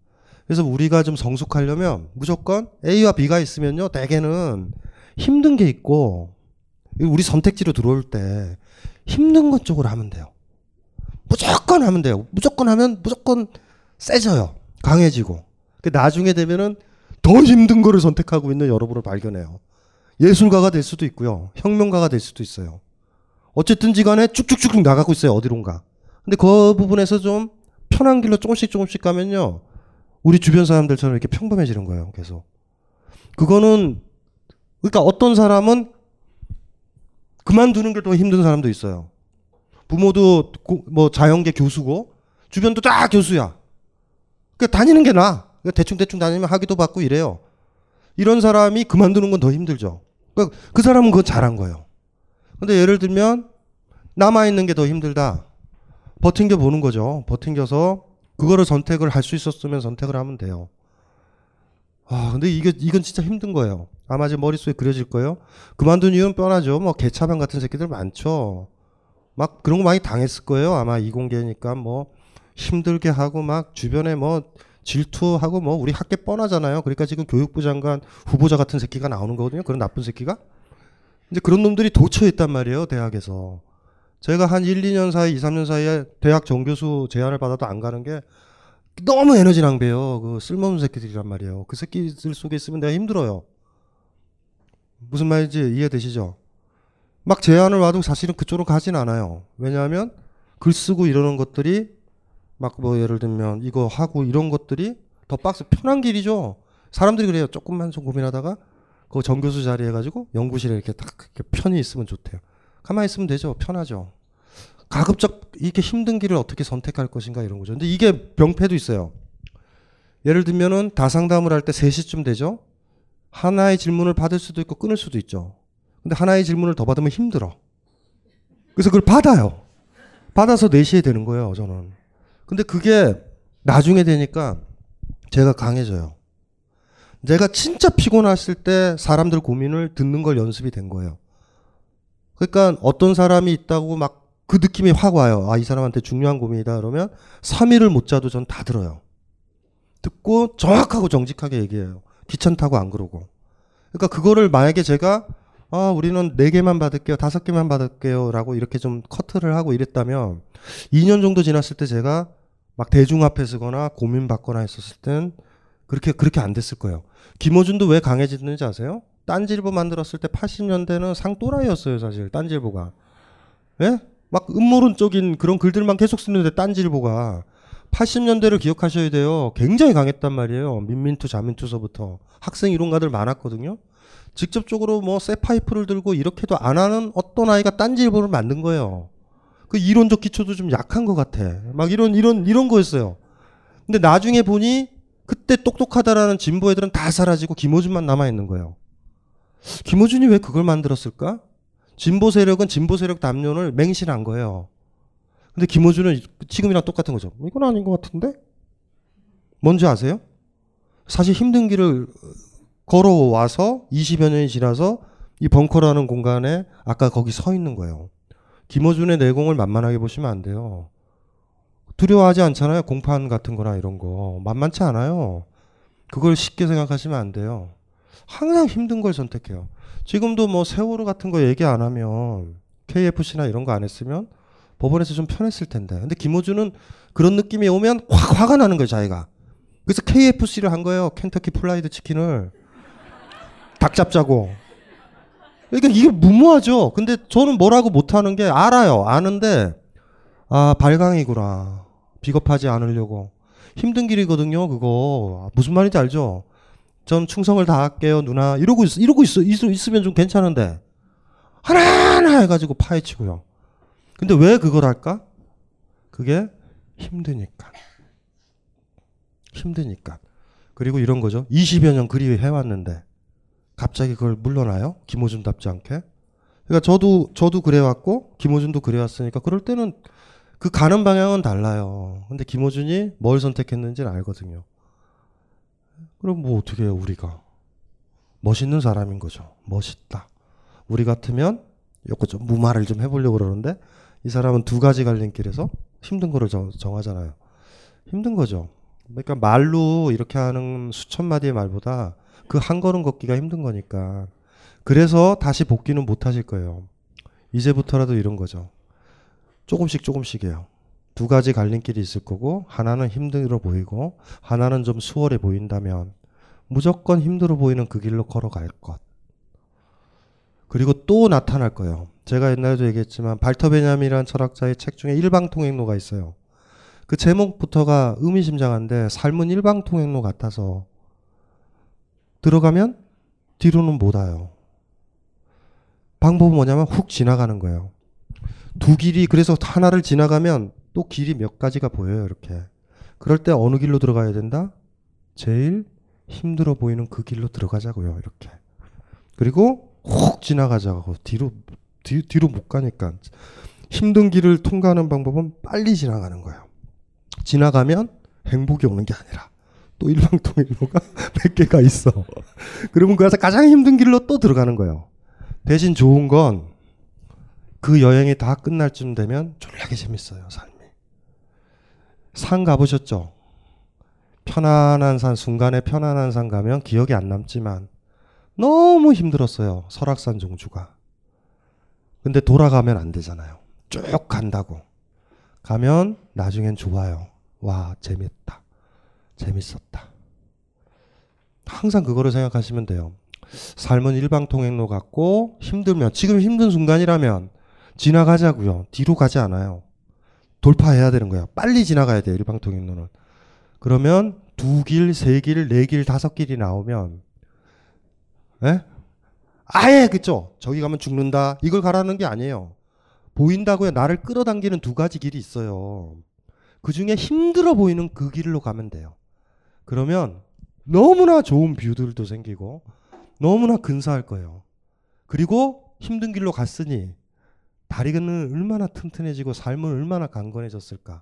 그래서 우리가 좀 성숙하려면 무조건 A와 B가 있으면요, 대개는 힘든 게 있고, 우리 선택지로 들어올 때 힘든 것 쪽으로 하면 돼요. 무조건 하면 돼요. 무조건 하면 무조건 세져요. 강해지고. 그 나중에 되면은 더 힘든 거를 선택하고 있는 여러분을 발견해요. 예술가가 될 수도 있고요. 혁명가가 될 수도 있어요. 어쨌든지 간에 쭉쭉쭉 나가고 있어요. 어디론가. 근데 그 부분에서 좀 편한 길로 조금씩 조금씩 가면요. 우리 주변 사람들처럼 이렇게 평범해지는 거예요. 계속. 그거는 그러니까 어떤 사람은 그만두는 게 더 힘든 사람도 있어요. 부모도 고- 뭐 자연계 교수고 주변도 다 교수야. 그 다니는 게 나. 대충 대충 다니면 학위도 받고 이래요. 이런 사람이 그만두는 건 더 힘들죠. 그, 그 사람은 그거 잘한 거예요. 근데 예를 들면 남아 있는 게 더 힘들다. 버팅겨 보는 거죠. 버팅겨서 그거를 선택을 할 수 있었으면 선택을 하면 돼요. 아, 근데 이게 이건 진짜 힘든 거예요. 아마 제 머릿속에 그려질 거예요. 그만둔 이유는 뻔하죠. 뭐 개차반 같은 새끼들 많죠. 막 그런 거 많이 당했을 거예요. 아마 이공계니까 뭐 힘들게 하고 막 주변에 뭐 질투하고 뭐 우리 학계 뻔하잖아요. 그러니까 지금 교육부 장관 후보자 같은 새끼가 나오는 거거든요. 그런 나쁜 새끼가. 이제 그런 놈들이 도처에 있단 말이에요. 대학에서. 제가 한 1, 2년 사이, 2, 3년 사이에 대학 정교수 제안을 받아도 안 가는 게 너무 에너지 낭비예요. 그 쓸모없는 새끼들이란 말이에요. 그 새끼들 속에 있으면 내가 힘들어요. 무슨 말인지 이해되시죠? 막 제안을 와도 사실은 그쪽으로 가진 않아요. 왜냐하면 글 쓰고 이러는 것들이 막 뭐 예를 들면 이거 하고 이런 것들이 더 빡세 편한 길이죠. 사람들이 그래요. 조금만 좀 고민하다가 그 정교수 자리 해가지고 연구실에 이렇게 딱 이렇게 편히 있으면 좋대요. 가만히 있으면 되죠. 편하죠. 가급적 이렇게 힘든 길을 어떻게 선택할 것인가 이런 거죠. 근데 이게 병폐도 있어요. 예를 들면은 다상담을 할 때 3시쯤 되죠. 하나의 질문을 받을 수도 있고 끊을 수도 있죠. 근데 하나의 질문을 더 받으면 힘들어. 그래서 그걸 받아요. 받아서 4시에 되는 거예요, 저는. 근데 그게 나중에 되니까 제가 강해져요. 내가 진짜 피곤했을 때 사람들 고민을 듣는 걸 연습이 된 거예요. 그러니까 어떤 사람이 있다고 막 그 느낌이 확 와요. 아, 이 사람한테 중요한 고민이다. 그러면 3일을 못 자도 전 다 들어요. 듣고 정확하고 정직하게 얘기해요. 귀찮다고 안 그러고. 그러니까 그거를 만약에 제가 아, 우리는 4개만 받을게요. 5개만 받을게요. 라고 이렇게 좀 커트를 하고 이랬다면 2년 정도 지났을 때 제가 막 대중 앞에 서거나 고민 받거나 했었을 땐 그렇게 그렇게 안 됐을 거예요. 김어준도 왜 강해졌는지 아세요? 딴지일보 만들었을 때 80년대는 상또라이였어요, 사실. 딴지일보가. 예? 막 음모론적인 그런 글들만 계속 쓰는데 딴지일보가 80년대를 기억하셔야 돼요. 굉장히 강했단 말이에요. 민민투, 자민투서부터 학생 이론가들 많았거든요. 직접적으로 뭐 쇠파이프를 들고 이렇게도 안 하는 어떤 아이가 딴지일보를 만든 거예요. 그 이론적 기초도 좀 약한 것 같아. 막 이런 이런 이런 거였어요. 근데 나중에 보니 그때 똑똑하다라는 진보 애들은 다 사라지고 김호준만 남아 있는 거예요. 김호준이 왜 그걸 만들었을까? 진보 세력은 진보 세력 담론을 맹신한 거예요. 근데 김호준은 지금이랑 똑같은 거죠. 이건 아닌 것 같은데? 뭔지 아세요? 사실 힘든 길을 걸어와서 20여 년이 지나서 이 벙커라는 공간에 아까 거기 서 있는 거예요. 김어준의 내공을 만만하게 보시면 안 돼요. 두려워하지 않잖아요. 공판 같은 거나 이런 거. 만만치 않아요. 그걸 쉽게 생각하시면 안 돼요. 항상 힘든 걸 선택해요. 지금도 뭐 세월호 같은 거 얘기 안 하면 KFC나 이런 거 안 했으면 법원에서 좀 편했을 텐데. 근데 김어준은 그런 느낌이 오면 확 화가 나는 거예요, 자기가. 그래서 KFC를 한 거예요. 켄터키 프라이드 치킨을. 닭 잡자고. 그러니까 이게 무모하죠. 근데 저는 뭐라고 못하는 게 알아요. 아는데 아 발광이구나. 비겁하지 않으려고. 힘든 길이거든요. 그거 무슨 말인지 알죠? 전 충성을 다할게요, 누나. 이러고 있, 이러고 있어, 있, 있으면 좀 괜찮은데 하나하나 해가지고 파헤치고요. 근데 왜 그걸 할까? 그게 힘드니까. 힘드니까. 그리고 이런 거죠. 20여 년 그리 해왔는데 갑자기 그걸 물러나요? 김호준답지 않게. 그러니까 저도 저도 그래왔고 김호준도 그래왔으니까 그럴 때는 그 가는 방향은 달라요. 근데 김호준이 뭘 선택했는지는 알거든요. 그럼 뭐 어떻게 해요 우리가? 멋있는 사람인 거죠. 멋있다. 우리 같으면 요거 좀 무마를 좀 해보려고 그러는데 이 사람은 두 가지 갈림길에서 힘든 거를 정, 정하잖아요. 힘든 거죠. 그러니까 말로 이렇게 하는 수천 마디의 말보다 그 한 걸음 걷기가 힘든 거니까. 그래서 다시 복귀는 못 하실 거예요. 이제부터라도 이런 거죠. 조금씩 조금씩이에요. 두 가지 갈림길이 있을 거고 하나는 힘들어 보이고 하나는 좀 수월해 보인다면 무조건 힘들어 보이는 그 길로 걸어갈 것. 그리고 또 나타날 거예요. 제가 옛날에도 얘기했지만 발터 베냐민이라는 철학자의 책 중에 일방통행로가 있어요. 그 제목부터가 의미심장한데 삶은 일방통행로 같아서 들어가면 뒤로는 못 와요. 방법은 뭐냐면 훅 지나가는 거예요. 두 길이 그래서 하나를 지나가면 또 길이 몇 가지가 보여요. 이렇게. 그럴 때 어느 길로 들어가야 된다? 제일 힘들어 보이는 그 길로 들어가자고요. 이렇게. 그리고 훅 지나가자고 뒤로 뒤, 뒤로 못 가니까 힘든 길을 통과하는 방법은 빨리 지나가는 거예요. 지나가면 행복이 오는 게 아니라 또 일방통행로가 100개가 [laughs] 있어. 그러면 그래서 가장 힘든 길로 또 들어가는 거예요. 대신 좋은 건 그 여행이 다 끝날 쯤 되면 졸라게 재밌어요, 삶이. 산 가보셨죠? 편안한 산, 순간에 편안한 산 가면 기억이 안 남지만 너무 힘들었어요, 설악산 종주가. 근데 돌아가면 안 되잖아요. 쭉 간다고. 가면 나중엔 좋아요. 와, 재밌다. 재밌었다. 항상 그거를 생각하시면 돼요. 삶은 일방통행로 같고 힘들면 지금 힘든 순간이라면 지나가자고요. 뒤로 가지 않아요. 돌파해야 되는 거예요. 빨리 지나가야 돼요. 일방통행로는. 그러면 두 길, 세 길, 네 길, 다섯 길이 나오면 예? 아예 그죠? 저기 가면 죽는다. 이걸 가라는 게 아니에요. 보인다고요. 나를 끌어당기는 두 가지 길이 있어요. 그 중에 힘들어 보이는 그 길로 가면 돼요. 그러면 너무나 좋은 뷰들도 생기고 너무나 근사할 거예요. 그리고 힘든 길로 갔으니 다리는 얼마나 튼튼해지고 삶은 얼마나 강건해졌을까.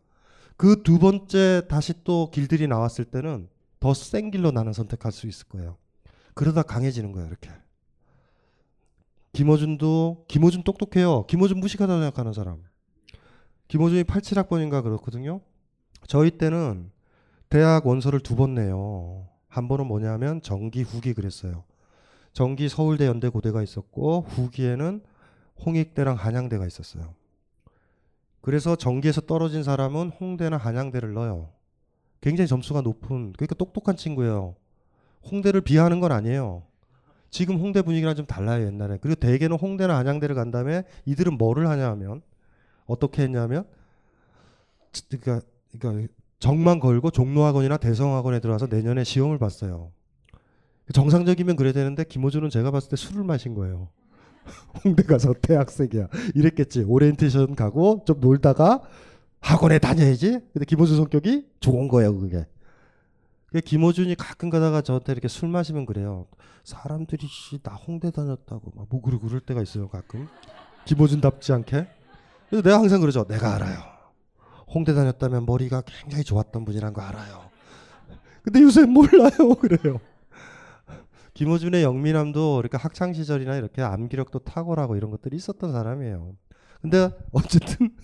그 두 번째 다시 또 길들이 나왔을 때는 더 센 길로 나는 선택할 수 있을 거예요. 그러다 강해지는 거예요, 이렇게. 김호준도 김호준 똑똑해요. 김호준 무식하다고 생각하는 사람. 김호준이 87학번인가 그렇거든요. 저희 때는 대학 원서를 두 번 내요. 한 번은 뭐냐면 정기 후기 그랬어요. 정기 서울대 연대 고대가 있었고 후기에는 홍익대랑 한양대가 있었어요. 그래서 정기에서 떨어진 사람은 홍대나 한양대를 넣어요. 굉장히 점수가 높은 그러니까 똑똑한 친구예요. 홍대를 비하하는 건 아니에요. 지금 홍대 분위기랑 좀 달라요 옛날에. 그리고 대개는 홍대나 한양대를 간 다음에 이들은 뭐를 하냐 하면 어떻게 했냐면 그러니까, 그러니까 적만 걸고 종로학원이나 대성학원에 들어와서 내년에 시험을 봤어요. 정상적이면 그래야 되는데 김어준은 제가 봤을 때 술을 마신 거예요. [laughs] 홍대 가서 대학생이야. 이랬겠지. 오리엔테이션 가고 좀 놀다가 학원에 다녀야지. 근데 김호준 성격이 좋은 거예요, 그게. 김호준이 가끔 가다가 저한테 이렇게 술 마시면 그래요. 사람들이 씨, 나 홍대 다녔다고 막 뭐 그러고 그럴 때가 있어요, 가끔. 김호준답지 않게. 그래서 내가 항상 그러죠. 내가 알아요. 홍대 다녔다면 머리가 굉장히 좋았던 분이란 거 알아요. 근데 요새 몰라요. [laughs] 그래요. 김호준의 영민함도 이렇게 학창 시절이나 이렇게 암기력도 탁월하고 이런 것들이 있었던 사람이에요. 근데 어쨌든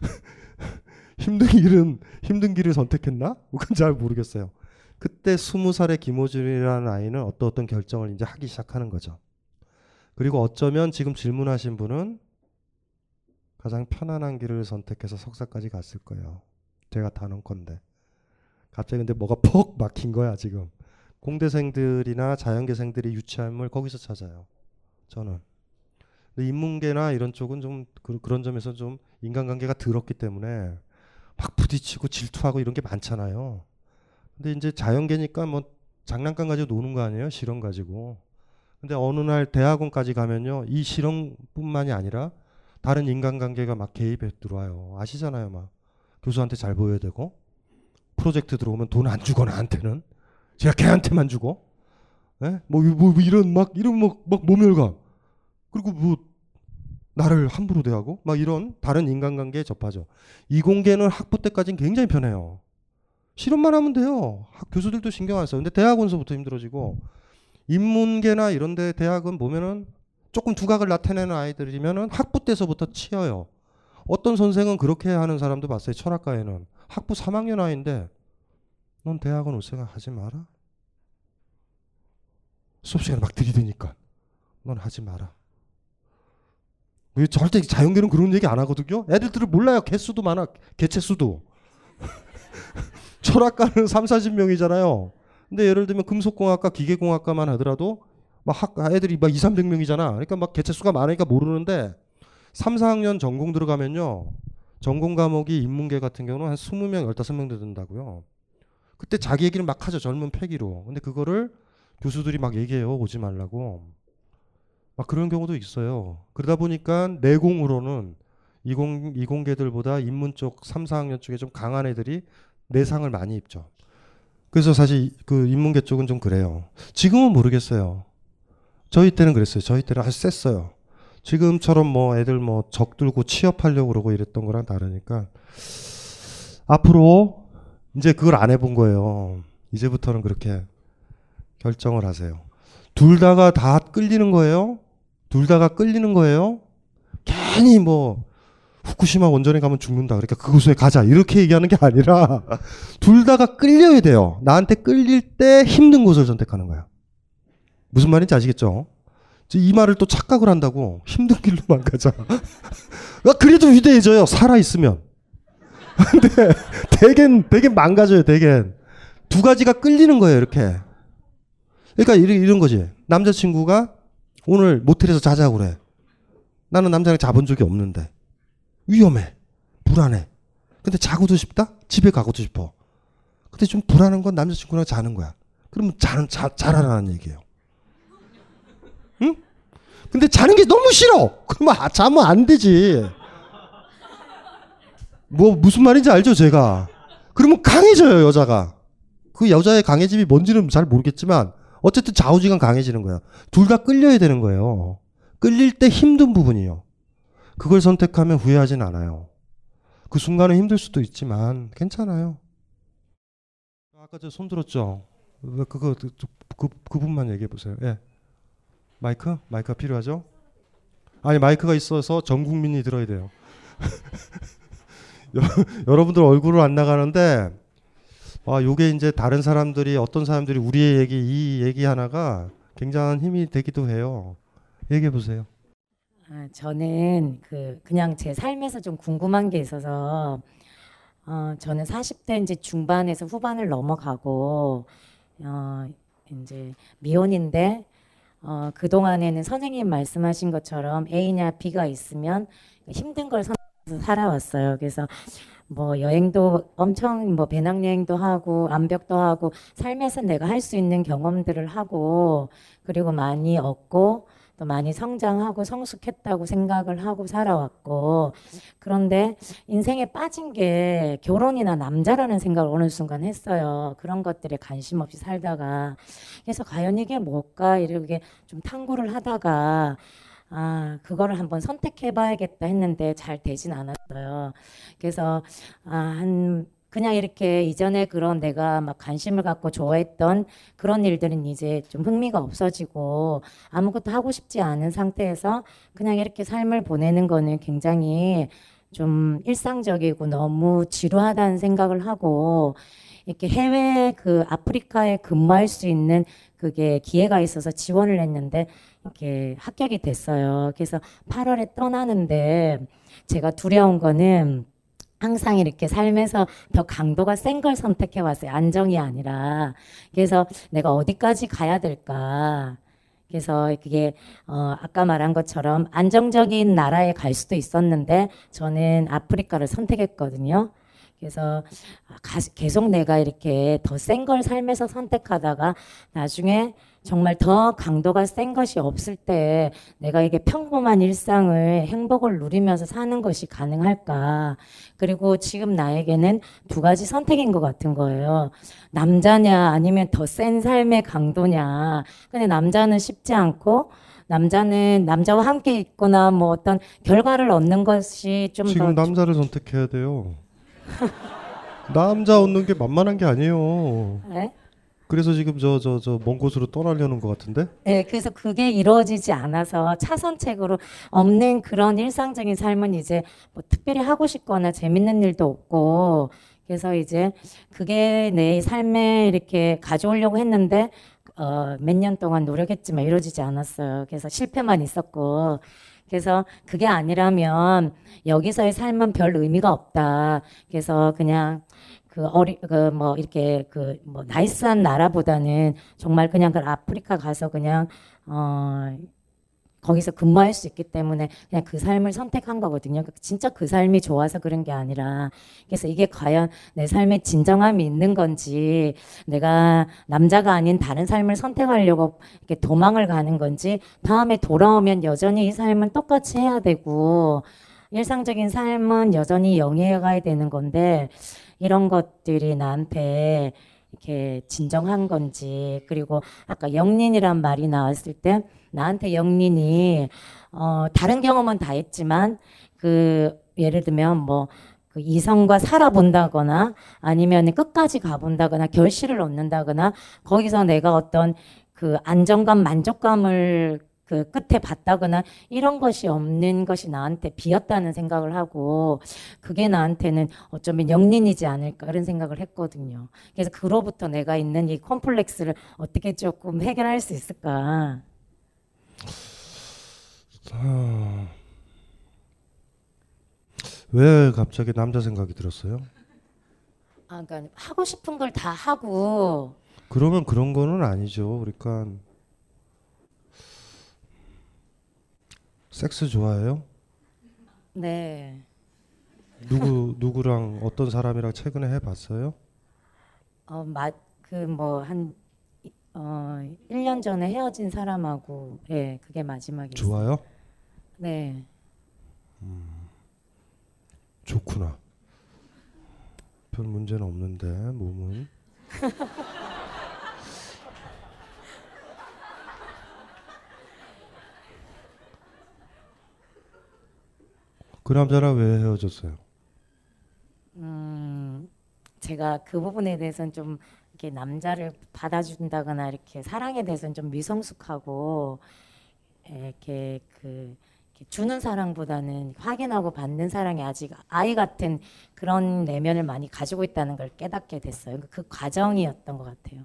[laughs] 힘든 길은 힘든 길을 선택했나? 그건 잘 모르겠어요. 그때 스무 살의 김호준이라는 아이는 어떤 어떤 결정을 이제 하기 시작하는 거죠. 그리고 어쩌면 지금 질문하신 분은 가장 편안한 길을 선택해서 석사까지 갔을 거예요. 제가 단언 건데. 갑자기 근데 뭐가 퍽 막힌 거야 지금. 공대생들이나 자연계생들이 유치함을 거기서 찾아요. 저는. 근데 인문계나 이런 쪽은 좀 그, 런 점에서 좀 인간관계가 더럽기 때문에 막 부딪히고 질투하고 이런 게 많잖아요. 근데 이제 자연계니까 뭐 장난감 가지고 노는 거 아니에요? 실험 가지고. 근데 어느 날 대학원까지 가면요. 이 실험뿐만이 아니라 다른 인간관계가 막 개입해 들어와요. 아시잖아요, 막. 교수한테 잘 보여야 되고. 프로젝트 들어오면 돈 안 주고 나한테는. 제가 걔한테만 주고. 예? 뭐, 뭐, 뭐 이런 막, 이런 막, 막 모멸감. 그리고 뭐, 나를 함부로 대하고 막 이런 다른 인간관계에 접하죠. 이공계는 학부 때까지는 굉장히 편해요. 실험만 하면 돼요. 학, 교수들도 신경 안 써요. 근데 대학원서부터 힘들어지고 인문계나 이런데 대학은 보면은 조금 두각을 나타내는 아이들이면은 학부 때서부터 치여요. 어떤 선생은 그렇게 하는 사람도 봤어요. 철학과에는 학부 3학년 아이인데 넌 대학원 올 생각 하지 마라. 수업 시간에 막 들이대니까 넌 하지 마라. 왜 절대 자연계는 그런 얘기 안 하거든요. 애들들은 몰라요. 개수도 많아. 개체 수도. [laughs] 철학과는 3, 40명이잖아요. 근데 예를 들면 금속공학과, 기계공학과만 하더라도 막 학, 애들이 막 2, 300명이잖아. 그러니까 막 개체 수가 많으니까 모르는데 3, 4학년 전공 들어가면요. 전공 과목이 인문계 같은 경우는 한 20명, 15명 된다고요. 그때 자기 얘기를 막 하죠. 젊은 패기로. 근데 그거를 교수들이 막 얘기해요. 오지 말라고. 막 그런 경우도 있어요. 그러다 보니까 내공으로는 이공, 이공계들보다 인문 쪽 3, 4학년 쪽에 좀 강한 애들이 내상을 많이 입죠. 그래서 사실 그 인문계 쪽은 좀 그래요. 지금은 모르겠어요. 저희 때는 그랬어요. 저희 때는 아주 셌어요. 지금처럼 뭐 애들 뭐 적들고 취업하려고 그러고 이랬던 거랑 다르니까 앞으로 이제 그걸 안 해본 거예요. 이제부터는 그렇게 결정을 하세요. 둘 다가 다 끌리는 거예요. 둘 다가 끌리는 거예요. 괜히 뭐 후쿠시마 원전에 가면 죽는다. 그러니까 그곳에 가자. 이렇게 얘기하는 게 아니라 둘 다가 끌려야 돼요. 나한테 끌릴 때 힘든 곳을 선택하는 거야. 무슨 말인지 아시겠죠? 이 말을 또 착각을 한다고 힘든 길로만 가자. [laughs] 그래도 위대해져요. 살아 있으면. [laughs] 근데 대겐 대겐 망가져요. 대겐 두 가지가 끌리는 거예요. 이렇게. 그러니까 이런, 거지. 남자친구가 오늘 모텔에서 자자고 그래. 나는 남자랑 자본 적이 없는데 위험해. 불안해. 근데 자고도 싶다? 집에 가고도 싶어. 근데 좀 불안한 건 남자친구랑 자는 거야. 그러면 자, 자, 잘하라는 얘기예요. 응? 근데 자는 게 너무 싫어. [laughs] 그러면 아, 자면 안 되지. 뭐 무슨 말인지 알죠, 제가. 그러면 강해져요, 여자가. 그 여자의 강해짐이 뭔지는 잘 모르겠지만 어쨌든 좌우지간 강해지는 거야. 둘 다 끌려야 되는 거예요. 끌릴 때 힘든 부분이요. 그걸 선택하면 후회하진 않아요. 그 순간은 힘들 수도 있지만 괜찮아요. 아까 저 손 들었죠? 그거 그, 그, 그 분만 얘기해 보세요. 예. 마이크? 마이크가 필요하죠? 아니 마이크가 있어서 전 국민이 들어야 돼요. [laughs] 여러분들 얼굴을 안 나가는데 아 요게 이제 다른 사람들이 어떤 사람들이 우리의 얘기 이 얘기 하나가 굉장한 힘이 되기도 해요. 얘기해 보세요. 아, 저는 그 그냥 제 삶에서 좀 궁금한 게 있어서 어, 저는 40대 이제 중반에서 후반을 넘어가고 어, 이제 미혼인데 어, 그 동안에는 선생님 말씀하신 것처럼 A냐 B가 있으면 힘든 걸 살아왔어요. 그래서 뭐 여행도 엄청 뭐 배낭여행도 하고 암벽도 하고 삶에서 내가 할 수 있는 경험들을 하고 그리고 많이 얻고 또 많이 성장하고 성숙했다고 생각을 하고 살아왔고 그런데 인생에 빠진 게 결혼이나 남자라는 생각을 어느 순간 했어요. 그런 것들에 관심 없이 살다가 그래서 과연 이게 뭘까 이렇게 좀 탐구를 하다가 아, 그거를 한번 선택해 봐야겠다 했는데 잘 되진 않았어요. 그래서 아, 한 그냥 이렇게 이전에 그런 내가 막 관심을 갖고 좋아했던 그런 일들은 이제 좀 흥미가 없어지고 아무것도 하고 싶지 않은 상태에서 그냥 이렇게 삶을 보내는 거는 굉장히 좀 일상적이고 너무 지루하다는 생각을 하고 이렇게 해외 그 아프리카에 근무할 수 있는 그게 기회가 있어서 지원을 했는데 이렇게 합격이 됐어요. 그래서 8월에 떠나는데 제가 두려운 거는 항상 이렇게 삶에서 더 강도가 센 걸 선택해 왔어요. 안정이 아니라. 그래서 내가 어디까지 가야 될까. 그래서 그게 어 아까 말한 것처럼 안정적인 나라에 갈 수도 있었는데 저는 아프리카를 선택했거든요. 그래서 계속 내가 이렇게 더 센 걸 삶에서 선택하다가 나중에 정말 더 강도가 센 것이 없을 때 내가 이게 평범한 일상을 행복을 누리면서 사는 것이 가능할까. 그리고 지금 나에게는 두 가지 선택인 것 같은 거예요. 남자냐 아니면 더 센 삶의 강도냐. 근데 남자는 쉽지 않고 남자는 남자와 함께 있거나 뭐 어떤 결과를 얻는 것이 좀 지금 남자를 선택해야 돼요. [laughs] 남자 얻는 게 만만한 게 아니에요. 네? 그래서 지금 저 저 저 먼 곳으로 떠나려는 것 같은데? 네, 그래서 그게 이루어지지 않아서 차선책으로 없는 그런 일상적인 삶은 이제 뭐 특별히 하고 싶거나 재밌는 일도 없고 그래서 이제 그게 내 삶에 이렇게 가져오려고 했는데 어, 몇 년 동안 노력했지만 이루어지지 않았어요. 그래서 실패만 있었고 그래서 그게 아니라면 여기서의 삶은 별 의미가 없다. 그래서 그냥 그 어리 그 뭐 이렇게 그 뭐 나이스한 나라보다는 정말 그냥 그 아프리카 가서 그냥 어 거기서 근무할 수 있기 때문에 그냥 그 삶을 선택한 거거든요. 진짜 그 삶이 좋아서 그런 게 아니라 그래서 이게 과연 내 삶에 진정함이 있는 건지 내가 남자가 아닌 다른 삶을 선택하려고 이렇게 도망을 가는 건지 다음에 돌아오면 여전히 이 삶은 똑같이 해야 되고 일상적인 삶은 여전히 영위해 가야 되는 건데 이런 것들이 나한테 이렇게 진정한 건지 그리고 아까 영린이란 말이 나왔을 때 나한테 영린이 어 다른 경험은 다 했지만 그 예를 들면 뭐 그 이성과 살아본다거나 아니면 끝까지 가본다거나 결실을 얻는다거나 거기서 내가 어떤 그 안정감 만족감을 그 끝에 봤다거나 이런 것이 없는 것이 나한테 비었다는 생각을 하고 그게 나한테는 어쩌면 영린이지 않을까 그런 생각을 했거든요. 그래서 그로부터 내가 있는 이 콤플렉스를 어떻게 조금 해결할 수 있을까? 아, 왜 갑자기 남자 생각이 들었어요? 아, 그러니까 하고 싶은 걸 다 하고 그러면 그런 거는 아니죠. 그러니까 섹스 좋아해요? 네. 누구 누구랑 어떤 사람이랑 최근에 해봤어요? 어, 그뭐 한 어, 1년 전에 헤어진 사람하고 예, 그게 마지막이었어요. 좋아요? 네. 좋구나. 별 문제는 없는데 몸은. [laughs] 그 남자랑 왜 헤어졌어요? 음, 제가 그 부분에 대해서는 좀 이렇게 남자를 받아준다거나 이렇게 사랑에 대해서는 좀 미성숙하고 이렇게 그 이렇게 주는 사랑보다는 확인하고 받는 사랑이 아직 아이 같은 그런 내면을 많이 가지고 있다는 걸 깨닫게 됐어요. 그 과정이었던 것 같아요.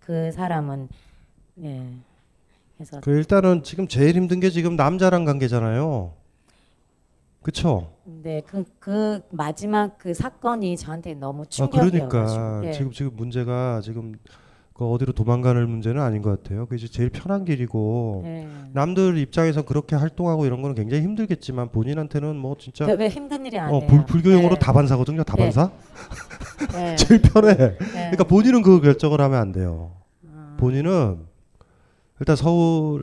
그 사람은 예. 그래서 그 일단은 지금 제일 힘든 게 지금 남자랑 관계잖아요. 그쵸? 네, 그, 그 마지막 그 사건이 저한테 너무 아, 충격이어가지고. 그러니까 예. 지금 지금 문제가 지금 그 어디로 도망가는 문제는 아닌 것 같아요. 그게 제일 편한 길이고 네. 남들 입장에서 그렇게 활동하고 이런 거는 굉장히 힘들겠지만 본인한테는 뭐 진짜 왜- 왜 힘든 일이 어, 아니에요. 불, 불교용어로 네. 다반사거든요. 다반사. 네. [laughs] 제일 편해. 네. 그러니까 본인은 그 결정을 하면 안 돼요. 아. 본인은 일단 서울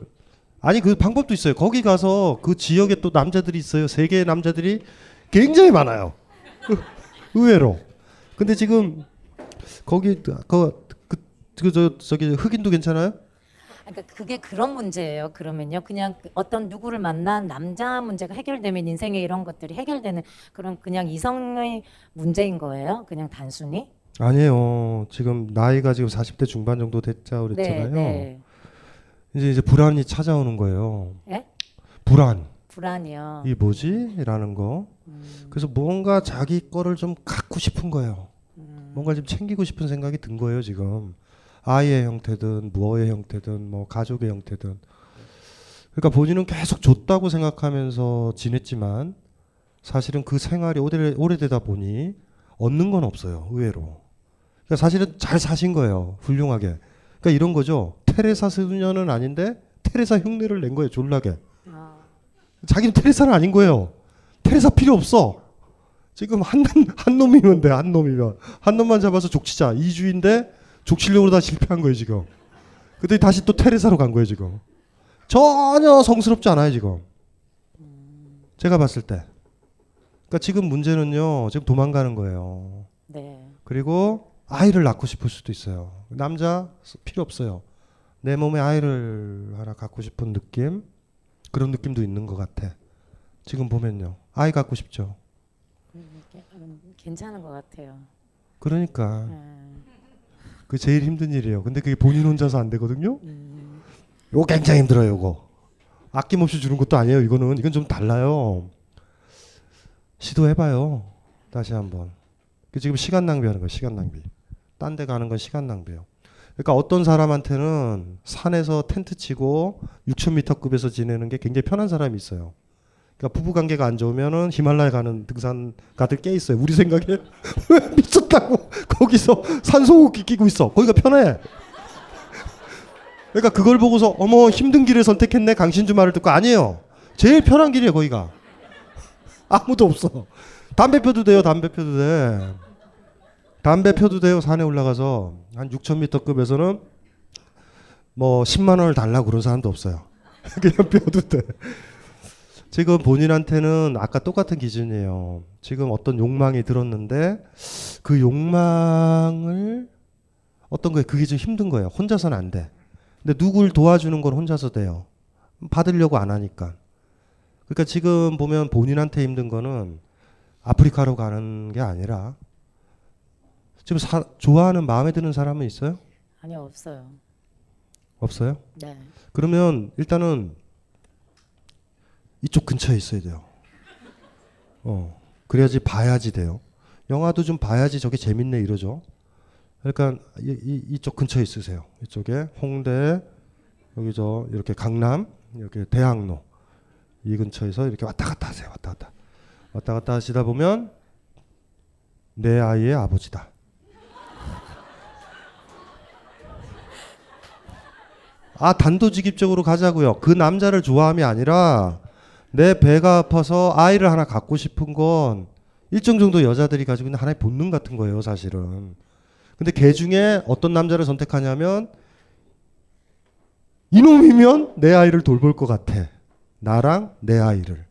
아니 그 방법도 있어요. 거기 가서 그 지역에 또 남자들이 있어요. 세계의 남자들이 굉장히 많아요. 그- 의외로. 근데 지금 거기 그그 저 저기 흑인도 괜찮아요? 그러니까 그게 그런 문제예요. 그러면요, 그냥 그 어떤 누구를 만난 남자 문제가 해결되면 인생에 이런 것들이 해결되는 그런 그냥 이성의 문제인 거예요. 그냥 단순히. 아니에요. 지금 나이가 지금 40대 중반 정도 됐자 그랬잖아요. 네, 네. 이제 이제 불안이 찾아오는 거예요. 예? 불안. 불안이요. 이 뭐지?라는 거. 그래서 뭔가 자기 거를 좀 갖고 싶은 거예요. 뭔가 좀 챙기고 싶은 생각이 든 거예요 지금. 아이의 형태든 무어의 형태든 뭐 가족의 형태든. 그러니까 본인은 계속 줬다고 생각하면서 지냈지만 사실은 그 생활이 오래, 오래되다 보니 얻는 건 없어요 의외로. 그러니까 사실은 잘 사신 거예요 훌륭하게. 그러니까 이런 거죠. 테레사 수녀는 아닌데 테레사 흉내를 낸 거예요 졸라게. 자기는 테레사는 아닌 거예요. 테레사 필요 없어. 지금 한, 한 놈이면 돼, 한 놈이면. 한 놈만 잡아서 족치자. 이주인데 족치려고 다 실패한 거예요, 지금. 근데 다시 또 테레사로 간 거예요, 지금. 전혀 성스럽지 않아요, 지금. 제가 봤을 때. 그러니까 지금 문제는요, 지금 도망가는 거예요. 네. 그리고 아이를 낳고 싶을 수도 있어요. 남자 필요 없어요. 내 몸에 아이를 하나 갖고 싶은 느낌? 그런 느낌도 있는 것 같아. 지금 보면요. 아이 갖고 싶죠. 음, 게- 음, 괜찮은 것 같아요. 그러니까. 음. 그 제일 힘든 일이에요. 근데 그게 본인 혼자서 안 되거든요. 음. 요거 굉장히 힘들어요, 요거. 아낌없이 주는 것도 아니에요. 이거는 이건 좀 달라요. 시도해봐요. 다시 한번. 그 지금 시간 낭비하는 거예요. 시간 낭비. 딴 데 가는 건 시간 낭비예요. 그러니까 어떤 사람한테는 산에서 텐트 치고 6,000m급에서 지내는 게 굉장히 편한 사람이 있어요. 그러니까 부부 관계가 안 좋으면은 히말라야 가는 등산가들 꽤 있어요. 우리 생각에 [laughs] 왜 미쳤다고 [laughs] 거기서 산소호흡기 끼고 있어. 거기가 편해. 그러니까 그걸 보고서 어머 힘든 길을 선택했네 강신주 말을 듣고 아니에요. 제일 편한 길이에요 거기가. 아무도 없어. 담배 펴도 돼요 담배 펴도 돼. 담배 펴도 돼요 산에 올라가서 한 6,000m급에서는 뭐 10만 원을 달라고 그런 사람도 없어요. [laughs] 그냥 펴도 돼. 지금 본인한테는 아까 똑같은 기준이에요. 지금 어떤 욕망이 들었는데 그 욕망을 어떤 거에 그게 좀 힘든 거예요. 혼자서는 안 돼. 근데 누굴 도와주는 건 혼자서 돼요. 받으려고 안 하니까. 그러니까 지금 보면 본인한테 힘든 거는 아프리카로 가는 게 아니라 지금 사, 좋아하는 마음에 드는 사람은 있어요? 아니요 없어요. 없어요? 네. 그러면 일단은 이쪽 근처에 있어야 돼요. 어. 그래야지 봐야지 돼요. 영화도 좀 봐야지 저게 재밌네 이러죠. 그러니까 이, 이, 이쪽 근처에 있으세요. 이쪽에 홍대 여기 저 이렇게 강남 이렇게 대학로 이 근처에서 이렇게 왔다 갔다 하세요. 왔다 갔다 왔다 갔다 하시다 보면 내 아이의 아버지다. 아 단도직입적으로 가자고요. 그 남자를 좋아함이 아니라 내 배가 아파서 아이를 하나 갖고 싶은 건 일정 정도 여자들이 가지고 있는 하나의 본능 같은 거예요, 사실은. 근데 걔 중에 어떤 남자를 선택하냐면 이놈이면 내 아이를 돌볼 것 같아. 나랑 내 아이를.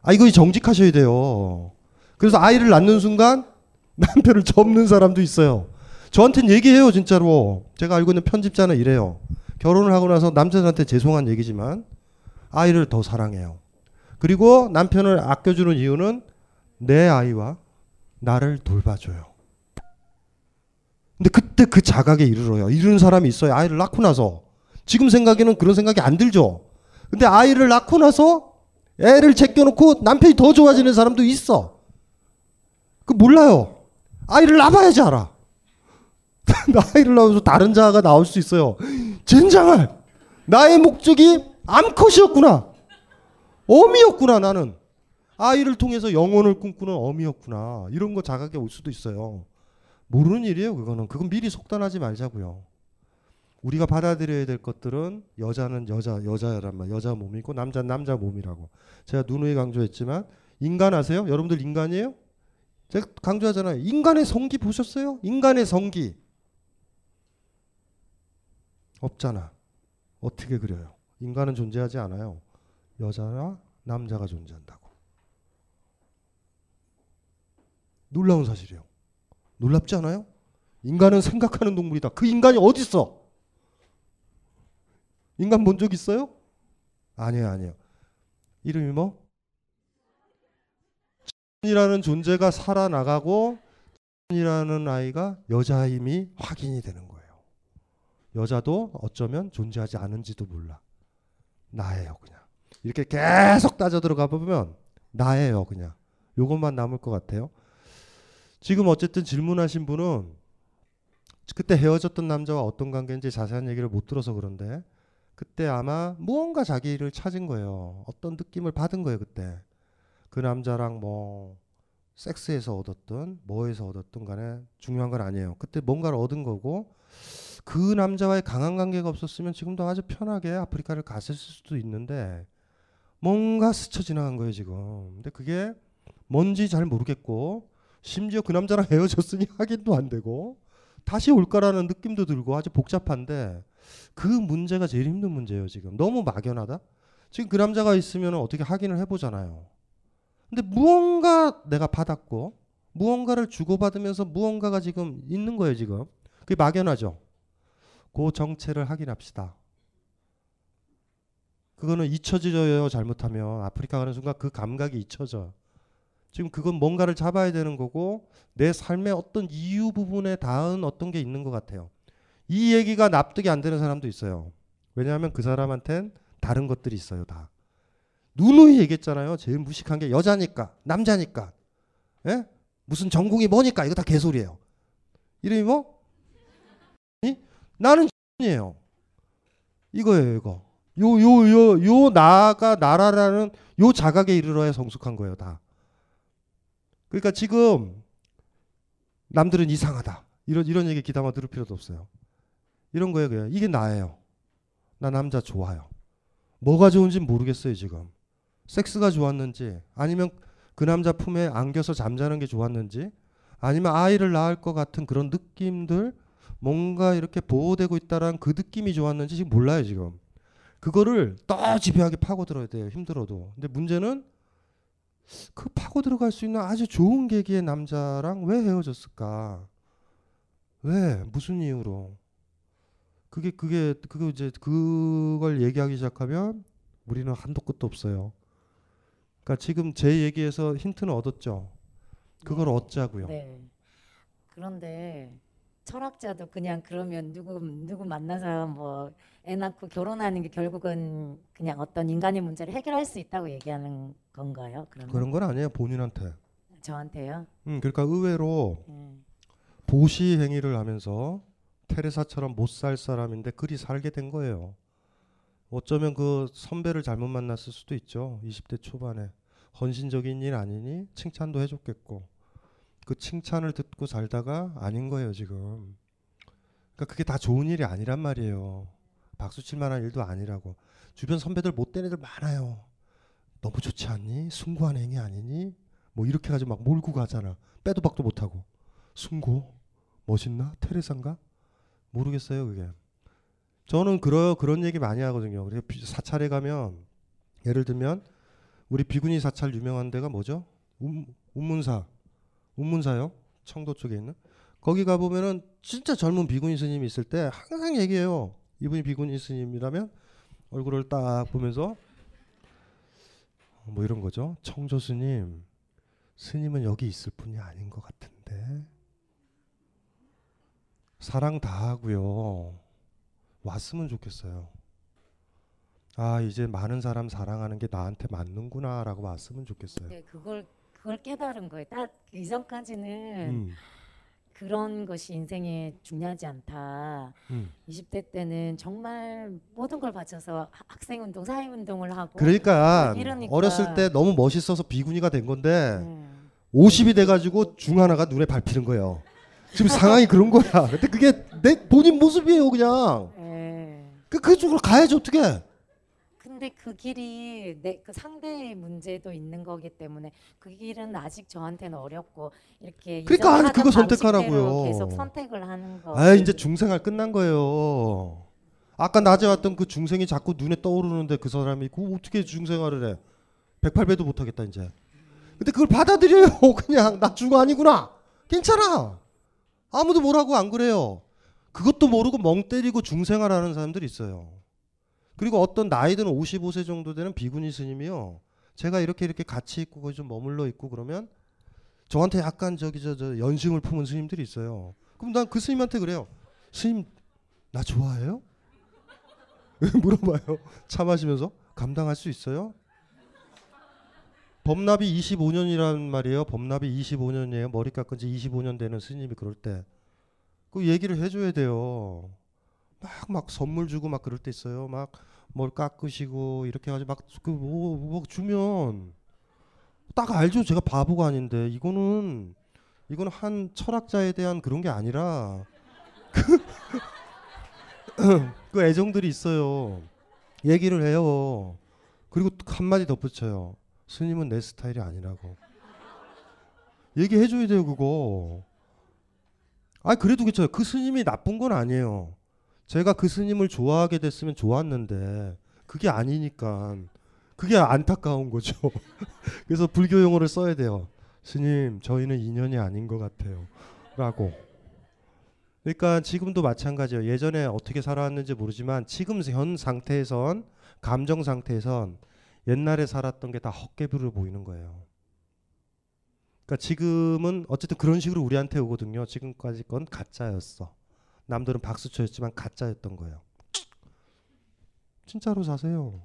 아, 이거 정직하셔야 돼요. 그래서 아이를 낳는 순간 남편을 접는 사람도 있어요. 저한테는 얘기해요, 진짜로. 제가 알고 있는 편집자는 이래요. 결혼을 하고 나서 남자들한테 죄송한 얘기지만 아이를 더 사랑해요. 그리고 남편을 아껴주는 이유는 내 아이와 나를 돌봐줘요. 근데 그때 그 자각에 이르러요. 이르는 사람이 있어요. 아이를 낳고 나서. 지금 생각에는 그런 생각이 안 들죠. 근데 아이를 낳고 나서 애를 제껴놓고 남편이 더 좋아지는 사람도 있어. 그 몰라요. 아이를 낳아야지 알아. [laughs] 아이를 낳아서 다른 자아가 나올 수 있어요. 젠장할. 나의 목적이 암컷이었구나. 어미였구나 나는. 아이를 통해서 영혼을 꿈꾸는 어미였구나. 이런 거 자각에 올 수도 있어요. 모르는 일이에요, 그거는. 그건 미리 속단하지 말자고요. 우리가 받아들여야 될 것들은 여자는 여자, 여자란 말, 여자 몸이고 남자는 남자 몸이라고. 제가 누누이 강조했지만 인간 아세요? 여러분들 인간이에요? 제가 강조하잖아요. 인간의 성기 보셨어요? 인간의 성기. 없잖아. 어떻게 그려요? 인간은 존재하지 않아요. 여자나 남자가 존재한다고. 놀라운 사실이에요. 놀랍지 않아요? 인간은 생각하는 동물이다. 그 인간이 어디 있어? 인간 본 적 있어요? 아니에요, 아니에요. 이름이 뭐? 이라는 존재가 살아나가고 이라는 아이가 여자임이 확인이 되는 거예요. 여자도 어쩌면 존재하지 않은지도 몰라. 나예요, 그냥. 이렇게 계속 따져 들어가 보면 나예요, 그냥. 요것만 남을 것 같아요. 지금 어쨌든 질문하신 분은 그때 헤어졌던 남자와 어떤 관계인지 자세한 얘기를 못 들어서 그런데 그때 아마 무언가 자기를 찾은 거예요. 어떤 느낌을 받은 거예요, 그때. 그 남자랑 뭐 섹스에서 얻었든 뭐에서 얻었든 간에 중요한 건 아니에요. 그때 뭔가를 얻은 거고 그 남자와의 강한 관계가 없었으면 지금도 아주 편하게 아프리카를 갔을 수도 있는데 뭔가 스쳐 지나간 거예요, 지금. 근데 그게 뭔지 잘 모르겠고 심지어 그 남자랑 [laughs] 헤어졌으니 확인도 안 되고 다시 올까라는 느낌도 들고 아주 복잡한데 그 문제가 제일 힘든 문제예요, 지금. 너무 막연하다? 지금 그 남자가 있으면 어떻게 확인을 해보잖아요. 근데 무언가 내가 받았고 무언가를 주고받으면서 무언가가 지금 있는 거예요, 지금. 그게 막연하죠. 그 정체를 확인합시다. 그거는 잊혀져요, 잘못하면. 아프리카 가는 순간 그 감각이 잊혀져. 지금 그건 뭔가를 잡아야 되는 거고 내 삶의 어떤 이유 부분에 닿은 어떤 게 있는 것 같아요. 이 얘기가 납득이 안 되는 사람도 있어요. 왜냐하면 그 사람한텐 다른 것들이 있어요, 다. 누누이 얘기했잖아요. 제일 무식한 게 여자니까, 남자니까. 예? 무슨 전공이 뭐니까 이거 다 개소리예요. 이름이 뭐? 이? 나는 이에요. 이거예요, 이거. 요 요 요 요 나가 나라라는 요 자각에 이르러야 성숙한 거예요, 다. 그러니까 지금 남들은 이상하다. 이런 이런 얘기 기담아 들을 필요도 없어요. 이런 거예요, 그냥. 이게 나예요. 나 남자 좋아요. 뭐가 좋은지 모르겠어요, 지금. 섹스가 좋았는지 아니면 그 남자 품에 안겨서 잠자는 게 좋았는지 아니면 아이를 낳을 것 같은 그런 느낌들 뭔가 이렇게 보호되고 있다라는 그 느낌이 좋았는지 지금 몰라요, 지금. 그거를 더 집요하게 파고 들어야 돼요. 힘들어도. 근데 문제는 그 파고 들어갈 수 있는 아주 좋은 계기의 남자랑 왜 헤어졌을까? 왜 무슨 이유로? 그게 그게 그거 이제 그걸 얘기하기 시작하면 우리는 한도 끝도 없어요. 그러니까 지금 제 얘기에서 힌트는 얻었죠. 그걸 얻자고요. 네. 그런데 철학자도 그냥 그러면 누구 누구 만나서 뭐 애 낳고 결혼하는 게 결국은 그냥 어떤 인간의 문제를 해결할 수 있다고 얘기하는 건가요? 그러면 그런 건 아니에요. 본인한테. 저한테요. 음, 그러니까 의외로 음. 보시 행위를 하면서 테레사처럼 못 살 사람인데 그리 살게 된 거예요. 어쩌면 그 선배를 잘못 만났을 수도 있죠. 20대 초반에 헌신적인 일 아니니 칭찬도 해줬겠고 그 칭찬을 듣고 살다가 아닌 거예요 지금. 그러니까 그게 다 좋은 일이 아니란 말이에요. 박수 칠 만한 일도 아니라고. 주변 선배들 못된 애들 많아요. 너무 좋지 않니? 숭고한 행위 아니니? 뭐 이렇게 가지고 막 몰고 가잖아. 빼도 박도 못하고. 숭고? 멋있나? 테레사인가? 모르겠어요 그게. 저는 그러 그런 얘기 많이 하거든요. 그래서 비- 사찰에 가면 예를 들면 우리 비구니 사찰 유명한 데가 뭐죠? 운, 운문사. 운문사요. 청도 쪽에 있는. 거기 가 보면은 진짜 젊은 비구니 스님이 있을 때 항상 얘기해요. 이분이 비구니 스님이라면 얼굴을 딱 보면서 뭐 이런 거죠. 청조 스님, 스님은 여기 있을 분이 아닌 것 같은데 사랑 다 하고요. 왔으면 좋겠어요. 아 이제 많은 사람 사랑하는 게 나한테 맞는구나라고 왔으면 좋겠어요. 네, 그걸 그걸 깨달은 거예요. 딱 이전까지는 음. 그런 것이 인생에 중요하지 않다. 음. 20대 때는 정말 모든 걸 바쳐서 하- 학생 운동, 사회 운동을 하고 그러니까 이러니까 어렸을 때 너무 멋있어서 비구니가 된 건데 음. 50이 돼가지고 중 하나가 눈에 밟히는 거예요. 지금 상황이 그런 거야. 근데 그게 내 본인 모습이에요, 그냥. 예. 그 그쪽으로 가야지 어떻게? 근데 그 길이 내 그 상대의 문제도 있는 거기 때문에 그 길은 아직 저한테는 어렵고 이렇게 그러니까 아니, 그거 하던 선택하라고요. 방식대로 계속 선택을 하는 거. 아 이제 중생활 끝난 거예요. 아까 낮에 왔던 그 중생이 자꾸 눈에 떠오르는데 그 사람이 그 어떻게 중생활을 해? 108배도 못 하겠다 이제. 근데 그걸 받아들여요. [laughs] 그냥 나 중고 아니구나. 괜찮아. 아무도 뭐라고 안 그래요. 그것도 모르고 멍 때리고 중생활하는 사람들이 있어요. 그리고 어떤 나이 드는 55세 정도 되는 비구니 스님이요. 제가 이렇게 이렇게 같이 있고 거기 좀 머물러 있고 그러면 저한테 약간 저기 저, 저 연심을 품은 스님들이 있어요. 그럼 난 그 스님한테 그래요. 스님 나 좋아해요? [laughs] 물어봐요. 차 마시면서 감당할 수 있어요? 범납이 25년이란 말이에요. 범납이 25년이에요. 머리 깎은 지 25년 되는 스님이 그럴 때. 그 얘기를 해줘야 돼요. 막, 막 선물 주고 막 그럴 때 있어요. 막 뭘 깎으시고 이렇게 해가지고 막그뭐 뭐 주면 딱 알죠. 제가 바보가 아닌데 이거는 이거는 한 철학자에 대한 그런 게 아니라 그, [laughs] 그 애정들이 있어요. 얘기를 해요. 그리고 한 마디 덧붙여요. 스님은 내 스타일이 아니라고. 얘기해줘야 돼요 그거. 아 그래도 괜찮아요. 그 스님이 나쁜 건 아니에요. 제가 그 스님을 좋아하게 됐으면 좋았는데 그게 아니니까 그게 안타까운 거죠. [laughs] 그래서 불교 용어를 써야 돼요. 스님 저희는 인연이 아닌 것 같아요. 라고. 그러니까 지금도 마찬가지예요. 예전에 어떻게 살아왔는지 모르지만 지금 현 상태에선 감정 상태에선 옛날에 살았던 게 다 헛개비로 보이는 거예요. 그러니까 지금은 어쨌든 그런 식으로 우리한테 오거든요. 지금까지 건 가짜였어. 남들은 박수 쳐였지만 가짜였던 거예요. 진짜로 사세요.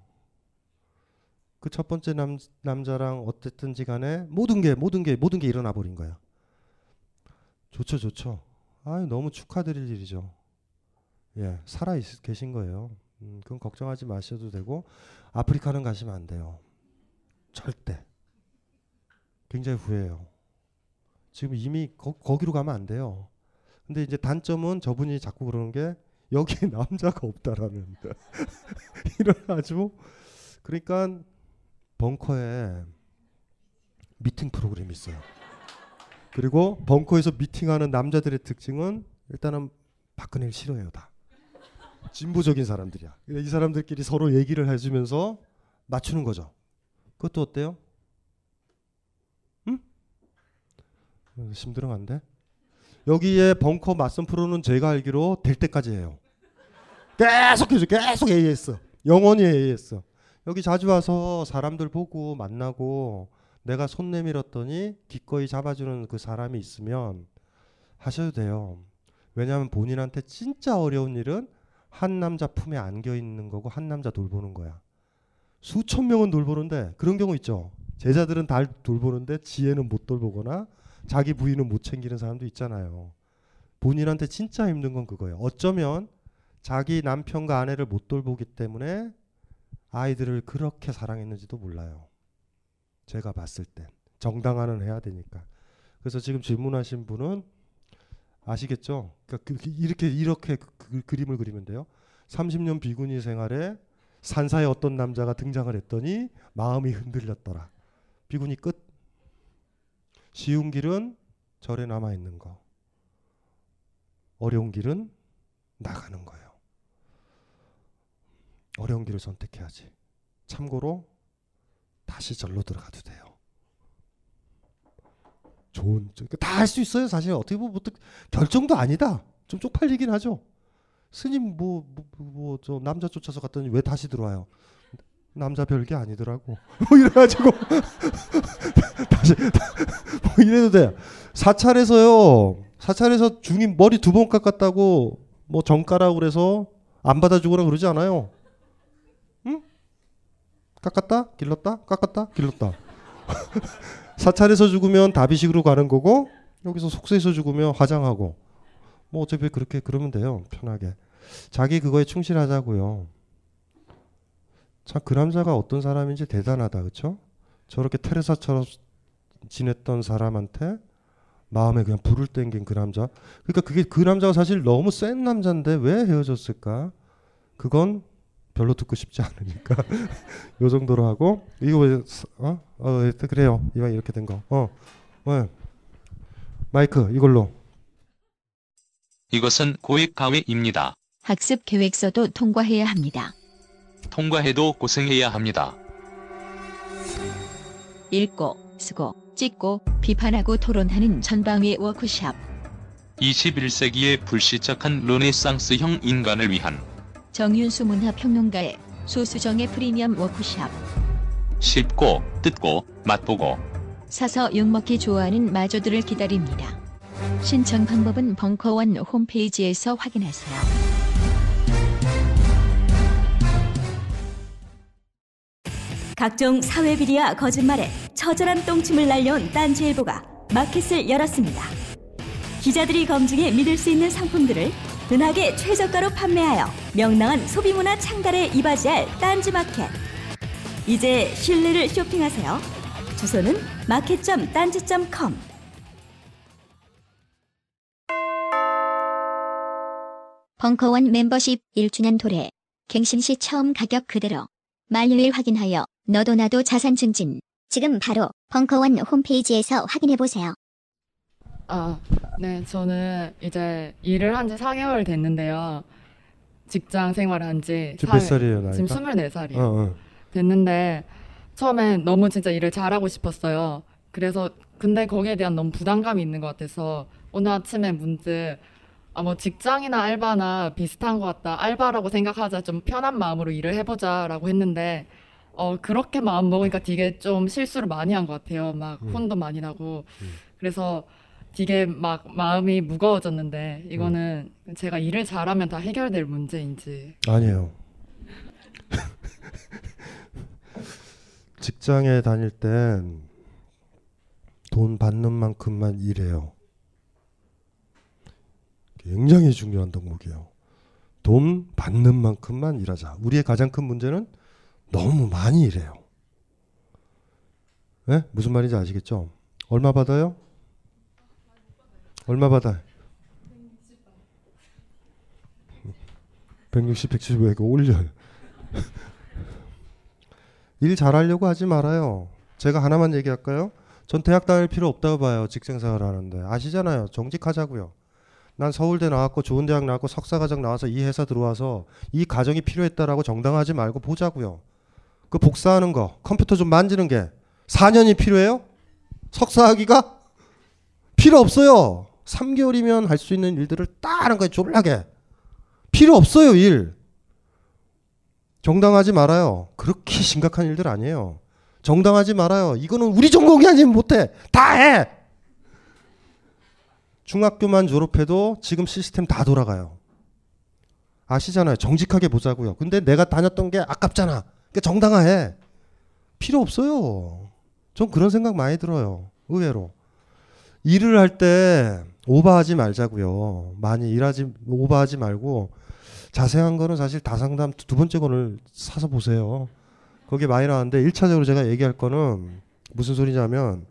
그 첫 번째 남, 남자랑 어쨌든지 간에 모든 게 모든 게 모든 게 일어나 버린 거야. 좋죠, 좋죠. 아, 너무 축하드릴 일이죠. 예, 살아 있, 계신 거예요. 음, 그건 걱정하지 마셔도 되고 아프리카는 가시면 안 돼요. 절대. 굉장히 후회해요. 지금 이미 거, 거기로 가면 안 돼요. 근데 이제 단점은 저분이 자꾸 그러는 게 여기에 [laughs] 남자가 없다라는 [laughs] 이래가지고 그러니까 벙커에 미팅 프로그램이 있어요. 그리고 벙커에서 미팅하는 남자들의 특징은 일단은 박근혜를 싫어해요 다. 진보적인 사람들이야. 이 사람들끼리 서로 얘기를 해주면서 맞추는 거죠. 그것도 어때요? 응? 어, 심드렁한데? 여기에 벙커 맞선 프로는 제가 알기로 될 때까지 해요. 계속 해줘. 계속 AS. 영원히 AS. 여기 자주 와서 사람들 보고 만나고 내가 손 내밀었더니 기꺼이 잡아주는 그 사람이 있으면 하셔도 돼요. 왜냐하면 본인한테 진짜 어려운 일은 한 남자 품에 안겨 있는 거고 한 남자 돌보는 거야. 수천 명은 돌보는데 그런 경우 있죠. 제자들은 다 돌보는데 지혜는 못 돌보거나 자기 부인은 못 챙기는 사람도 있잖아요. 본인한테 진짜 힘든 건 그거예요. 어쩌면 자기 남편과 아내를 못 돌보기 때문에 아이들을 그렇게 사랑했는지도 몰라요. 제가 봤을 땐 정당화는 해야 되니까. 그래서 지금 질문하신 분은 아시겠죠? 그러니까 그, 이렇게 이렇게 그, 그, 그림을 그리면 돼요. 30년 비구니 생활에 산사에 어떤 남자가 등장을 했더니 마음이 흔들렸더라. 비구니 끝. 쉬운 길은 절에 남아 있는 거. 어려운 길은 나가는 거예요. 어려운 길을 선택해야지. 참고로 다시 절로 들어가도 돼요. 좋은 다 할 수 있어요. 사실 어떻게 보면 뭐, 결정도 아니다. 좀 쪽팔리긴 하죠. 스님 뭐뭐저 뭐, 뭐 남자 쫓아서 갔더니 왜 다시 들어와요? 남자 별게 아니더라고. [laughs] 뭐 이래가지고 [laughs] 다시 뭐 이래도 돼. 사찰에서요. 사찰에서 중임 머리 두 번 깎았다고 뭐 정가라고 그래서 안 받아주거나 그러지 않아요. 응? 깎았다, 길렀다, 깎았다, 길렀다. [laughs] 사찰에서 죽으면 다비식으로 가는 거고 여기서 속세에서 죽으면 화장하고 뭐 어차피 그렇게 그러면 돼요 편하게 자기 그거에 충실하자고요 참 그 남자가 어떤 사람인지 대단하다 그쵸 저렇게 테레사처럼 지냈던 사람한테 마음에 그냥 불을 땡긴 그 남자 그러니까 그게 그 남자가 사실 너무 센 남자인데 왜 헤어졌을까 그건 별로 듣고 싶지 않으니까 [laughs] 요 정도로 하고 이거 어? 어 그래요 이왕 이렇게 된 거. 어. 어. 마이크 이걸로. 이것은 고액 가외입니다. 학습 계획서도 통과해야 합니다. 통과해도 고생해야 합니다. 읽고, 쓰고, 찍고, 비판하고 토론하는 전방위 워크샵. 21세기의 불시착한 르네상스형 인간을 위한 정윤수 문화평론가의 소수정의 프리미엄 워크샵. 쉽고 뜯고 맛보고 사서 욕먹기 좋아하는 마저들을 기다립니다. 신청 방법은 벙커원 홈페이지에서 확인하세요. 각종 사회 비리와 거짓말에 처절한 똥침을 날려온 딴지일보가 마켓을 열었습니다. 기자들이 검증해 믿을 수 있는 상품들을 은하계 최저가로 판매하여 명랑한 소비문화 창달에 이바지할 딴지마켓. 이제 신뢰를 쇼핑하세요. 주소는 마켓.딴지.com 벙커원 멤버십 1주년 도래. 갱신시 처음 가격 그대로. 만료일 확인하여 너도 나도 자산 증진. 지금 바로 벙커원 홈페이지에서 확인해보세요. 아, 네, 저는 이제 일을 한 지 4개월 됐는데요. 직장 생활을 한 지. 지금 몇 살이에요, 나이가? 지금 24살이에요. 어, 어. 됐는데, 처음엔 너무 진짜 일을 잘하고 싶었어요. 그래서, 근데 거기에 대한 너무 부담감이 있는 것 같아서, 오늘 아침에 문득, 아, 뭐 직장이나 알바나 비슷한 것 같다. 알바라고 생각하자. 좀 편한 마음으로 일을 해보자라고 했는데, 어, 그렇게 마음 먹으니까 되게 좀 실수를 많이 한 것 같아요. 막 음. 혼도 많이 나고. 그래서 되게 막 마음이 무거워졌는데 이거는 제가 일을 잘하면 다 해결될 문제인지 아니에요. [laughs] 직장에 다닐 땐 돈 받는 만큼만 일해요. 굉장히 중요한 덕목이에요. 돈 받는 만큼만 일하자. 우리의 가장 큰 문제는 너무 많이 일해요. 예? 무슨 말인지 아시겠죠? 얼마 받아요? 얼마 받아요? 160, 170, 왜 올려요? [laughs] 일 잘하려고 하지 말아요. 제가 하나만 얘기할까요? 전 대학 다닐 필요 없다고 봐요. 직장생활 하는데. 아시잖아요. 정직하자고요. 난 서울대 나왔고 좋은 대학 나왔고 석사과정 나와서 이 회사 들어와서 이 가정이 필요했다라고 정당하지 말고 보자고요. 그 복사하는 거, 컴퓨터 좀 만지는 게 4년이 필요해요? 석사하기가? 필요 없어요. 3개월이면 할 수 있는 일들을 딱 하는 거예요. 졸라게. 필요 없어요, 일. 정당하지 말아요. 그렇게 심각한 일들 아니에요. 정당하지 말아요. 이거는 우리 전공이 아니면 못해. 다 해! 중학교만 졸업해도 지금 시스템 다 돌아가요. 아시잖아요. 정직하게 보자고요. 근데 내가 다녔던 게 아깝잖아. 그러니까 정당화해. 필요 없어요. 전 그런 생각 많이 들어요. 의외로. 일을 할 때 오버하지 말자고요. 많이 일하지 오버하지 말고 자세한 거는 사실 다상담 두 번째 거를 사서 보세요. 거기에 많이 나왔는데 1차적으로 제가 얘기할 거는 무슨 소리냐면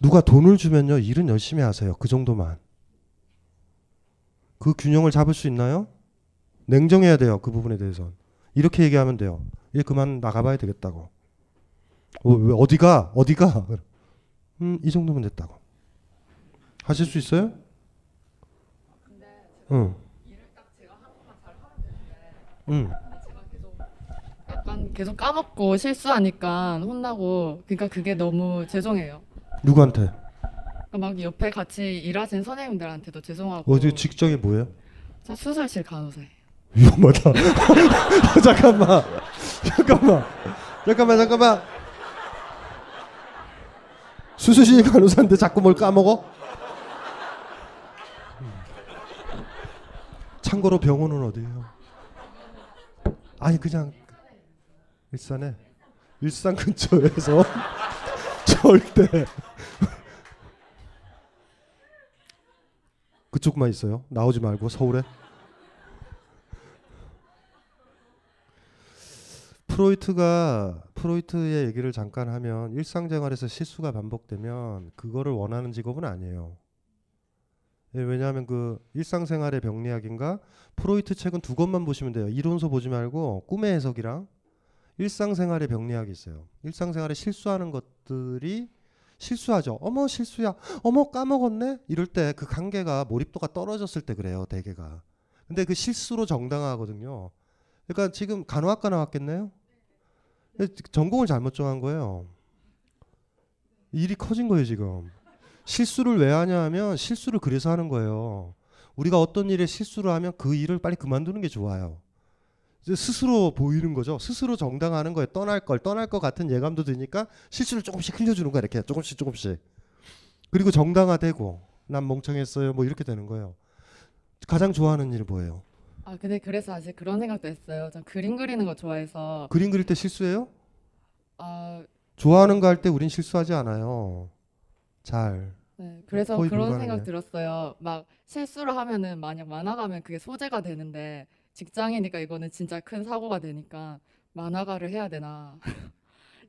누가 돈을 주면요 일은 열심히 하세요. 그 정도만. 그 균형을 잡을 수 있나요? 냉정해야 돼요. 그 부분에 대해서. 이렇게 얘기하면 돼요. 일 그만 나가봐야 되겠다고. 어, 왜 어디가 어디가? [laughs] 음, 이 정도면 됐다고. 하실 수 있어요? 응. 응. 계속 까먹고 실수하니까 혼나고 그러니까 그게 너무 죄송해요. 누구한테? 그러니까 막 옆에 같이 일하신 선생님들한테도 죄송하고 어디 직장이 뭐예요? 저 수술실 간호사예요. 위험하다. [laughs] 잠깐만. 잠깐만. 잠깐만 잠깐만. 수수실 간호사인데 자꾸 뭘 까먹어? 참고로 병원은 어디예요? 아니 그냥 일산에 일산 근처에서 절대 [laughs] 그쪽만 있어요. 나오지 말고 서울에. 프로이트가 프로이트의 얘기를 잠깐 하면 일상생활에서 실수가 반복되면 그거를 원하는 직업은 아니에요. 예, 왜냐하면 그 일상생활의 병리학인가 프로이트 책은 두 권만 보시면 돼요. 이론서 보지 말고 꿈의 해석이랑 일상생활의 병리학이 있어요. 일상생활에 실수하는 것들이 실수하죠. 어머 실수야. 어머 까먹었네. 이럴 때 그 관계가 몰입도가 떨어졌을 때 그래요. 대개가. 근데 그 실수로 정당화하거든요. 그러니까 지금 간호학과 나왔겠네요. 전공을 잘못 정한 거예요. 일이 커진 거예요 지금. 실수를 왜 하냐 하면 실수를 그래서 하는 거예요. 우리가 어떤 일에 실수를 하면 그 일을 빨리 그만두는 게 좋아요. 스스로 보이는 거죠. 스스로 정당하는 거예요. 떠날 걸, 떠날 것 같은 예감도 드니까 실수를 조금씩 흘려주는 거야. 이렇게 조금씩 조금씩. 그리고 정당화되고 난 멍청했어요. 뭐 이렇게 되는 거예요. 가장 좋아하는 일은 뭐예요? 아 근데 그래서 사실 그런 생각도 했어요. 전 그림 그리는 거 좋아해서 그림 그릴 때 실수해요? 아 좋아하는 거 할 때 우린 실수하지 않아요. 잘. 네, 그래서 그런 불가능해. 생각 들었어요. 막 실수를 하면은 만약 만화가면 그게 소재가 되는데 직장이니까 이거는 진짜 큰 사고가 되니까 만화가를 해야 되나. [laughs]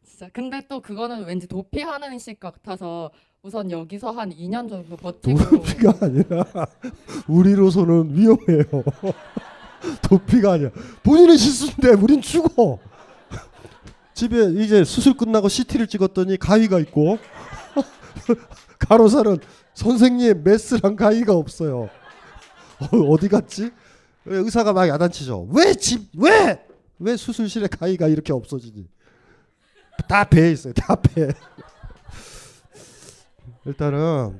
진짜 근데 또 그거는 왠지 도피하는 식 같아서 우선 여기서 한 2년 정도 버티고 도피가 아니라 우리로서는 위험해요. [laughs] 도피가 아니야. 본인의 실수인데 우린 죽어. [laughs] 집에 이제 수술 끝나고 CT를 찍었더니 가위가 있고 간호사는 선생님 메스랑 가위가 없어요. 어, 어디 갔지? 의사가 막 야단치죠. 왜 집 왜? 왜 수술실에 가위가 이렇게 없어지니? 다 배에 있어요. 다 배. [laughs] 일단은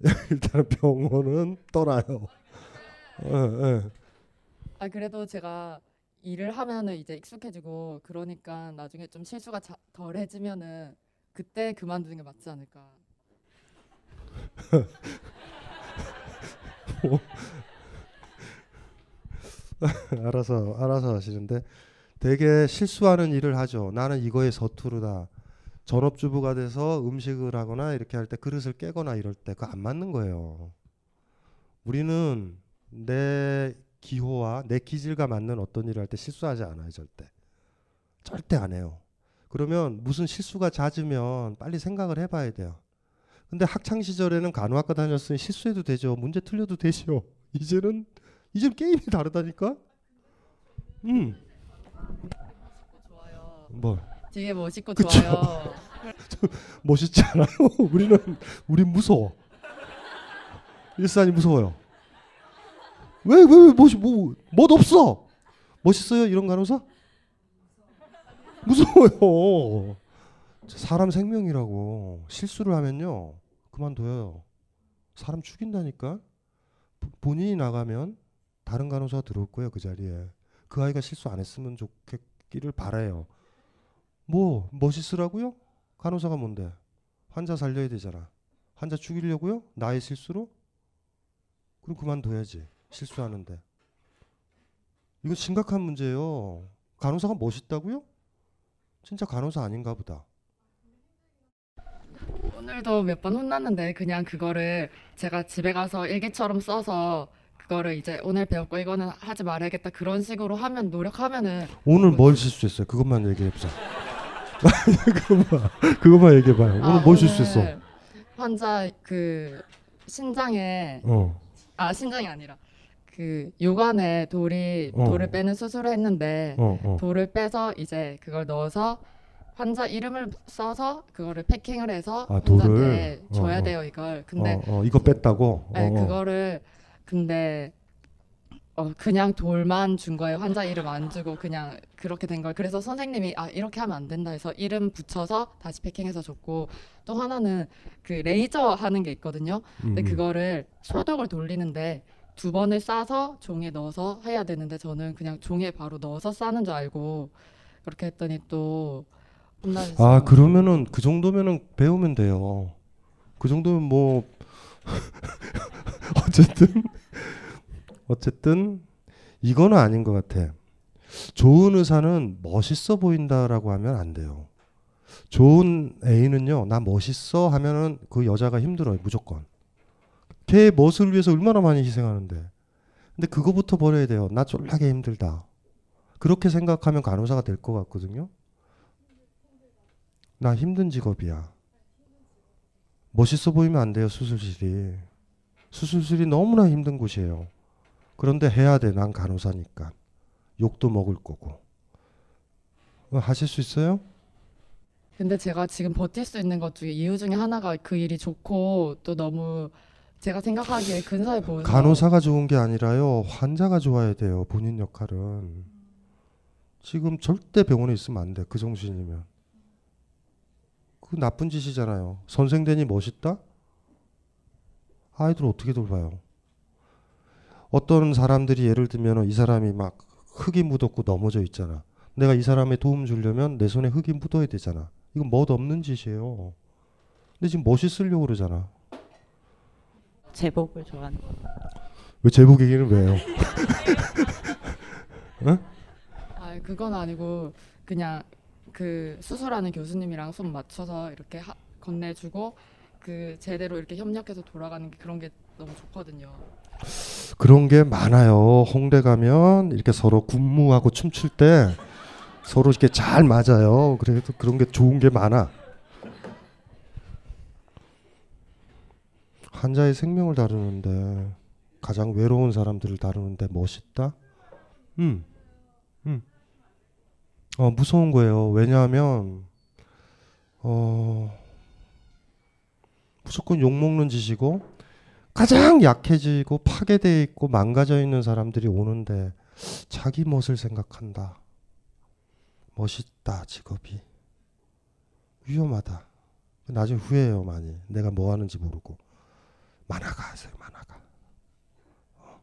[laughs] 일단 병원은 떠나요. 예, 예. 아 그래도 제가 일을 하면은 이제 익숙해지고 그러니까 나중에 좀 실수가 자, 덜해지면은 그때 그만두는 게 맞지 않을까. [laughs] [laughs] 알아서 알아서 하시는데 되게 실수하는 일을 하죠. 나는 이거에 서투르다. 전업주부가 돼서 음식을 하거나 이렇게 할 때 그릇을 깨거나 이럴 때 그거 안 맞는 거예요. 우리는 내 기호와 내 기질과 맞는 어떤 일을 할 때 실수하지 않아요, 절대. 절대 안 해요. 그러면 무슨 실수가 잦으면 빨리 생각을 해봐야 돼요. 근데 학창 시절에는 간호학과 다녔으니 실수해도 되죠. 문제 틀려도 되죠. [laughs] 이제는 이제 게임이 다르다니까. 음. 뭐 되게 멋있고 그쵸? 좋아요. [laughs] 저 멋있지 않아요? [laughs] 우리는 우리 무서워. 일산이 무서워요. 왜왜 왜 멋이 뭐멋 없어? 멋있어요 이런 간호사? 무서워요. 사람 생명이라고 실수를 하면요 그만둬요. 사람 죽인다니까. 보- 본인이 나가면 다른 간호사 들어올 거예요 그 자리에. 그 아이가 실수 안 했으면 좋겠기를 바라요. 뭐 멋있으라고요? 간호사가 뭔데? 환자 살려야 되잖아. 환자 죽이려고요? 나의 실수로? 그럼 그만둬야지. 실수하는데. 이거 심각한 문제예요. 간호사가 멋있다고요? 진짜 간호사 아닌가 보다. 오늘도 몇 번 혼났는데 그냥 그거를 제가 집에 가서 일기처럼 써서 그거를 이제 오늘 배웠고 이거는 하지 말아야겠다 그런 식으로 하면 노력하면은 오늘 뭘 실수했어요? 그것만 얘기해보자. [laughs] 그것만, 그것만 얘기해봐요. 오늘 아, 뭘 실수했어? 오늘 환자 그 신장에 어. 아 신장이 아니라 그 요관에 돌이 어. 돌을 빼는 수술을 했는데 어, 어. 돌을 빼서 이제 그걸 넣어서 환자 이름을 써서 그거를 패킹을 해서 아, 돌을? 환자한테 어, 줘야 어. 돼요 이걸 근데 어, 어, 이거 뺐다고? 네, 어, 어. 그거를 근데 어, 그냥 돌만 준 거예요. 환자 이름 안 주고 그냥 그렇게 된 걸. 그래서 선생님이 아 이렇게 하면 안 된다 해서 이름 붙여서 다시 패킹해서 줬고 또 하나는 그 레이저 하는 게 있거든요. 근데 음, 음. 그거를 소독을 돌리는데 두 번을 싸서 종에 넣어서 해야 되는데 저는 그냥 종에 바로 넣어서 싸는 줄 알고 그렇게 했더니 또 혼나서 아 그러면은 그 정도면은 배우면 돼요. 그 정도면 뭐 [laughs] 어쨌든 어쨌든 이거는 아닌 것 같아. 좋은 의사는 멋있어 보인다라고 하면 안 돼요. 좋은 애인은요, 나 멋있어 하면은 그 여자가 힘들어요, 무조건. 걔 멋을 위해서 얼마나 많이 희생하는데. 근데 그거부터 버려야 돼요. 나 쫄라게 힘들다. 그렇게 생각하면 간호사가 될 것 같거든요. 나 힘든 직업이야. 멋있어 보이면 안 돼요, 수술실이. 수술실이 너무나 힘든 곳이에요. 그런데 해야 돼, 난 간호사니까. 욕도 먹을 거고. 어, 하실 수 있어요? 근데 제가 지금 버틸 수 있는 것 중에 이유 중에 하나가 그 일이 좋고 또 너무 제가 생각하기에 근사해 보여서 간호사가 좋은 게 아니라요, 환자가 좋아야 돼요, 본인 역할은. 지금 절대 병원에 있으면 안 돼, 그 정신이면. 그 나쁜 짓이잖아요. 선생 되니 멋있다? 아이들 어떻게 돌봐요? 어떤 사람들이 예를 들면 이 사람이 막 흙이 묻었고 넘어져 있잖아. 내가 이 사람에 도움 주려면 내 손에 흙이 묻어야 되잖아. 이건 멋 없는 짓이에요. 근데 지금 멋있으려고 그러잖아. 제복을 좋아하는 거. 왜 제복 얘기는 왜요? [laughs] 응? 아 그건 아니고 그냥 그 수술하는 교수님이랑 손 맞춰서 이렇게 하, 건네주고 그 제대로 이렇게 협력해서 돌아가는 게 그런 게 너무 좋거든요. 그런 게 많아요. 홍대 가면 이렇게 서로 군무하고 춤출 때 서로 이렇게 잘 맞아요. 그래도 그런 게 좋은 게 많아. 환자의 생명을 다루는데 가장 외로운 사람들을 다루는데 멋있다? 음. 음. 어, 무서운 거예요. 왜냐하면 어 무조건 욕 먹는 짓이고 가장 약해지고 파괴되어 있고 망가져 있는 사람들이 오는데 자기 멋을 생각한다. 멋있다 직업이 위험하다. 나중에 후회해요 많이. 내가 뭐 하는지 모르고 만화가 하세요 만화가. 어.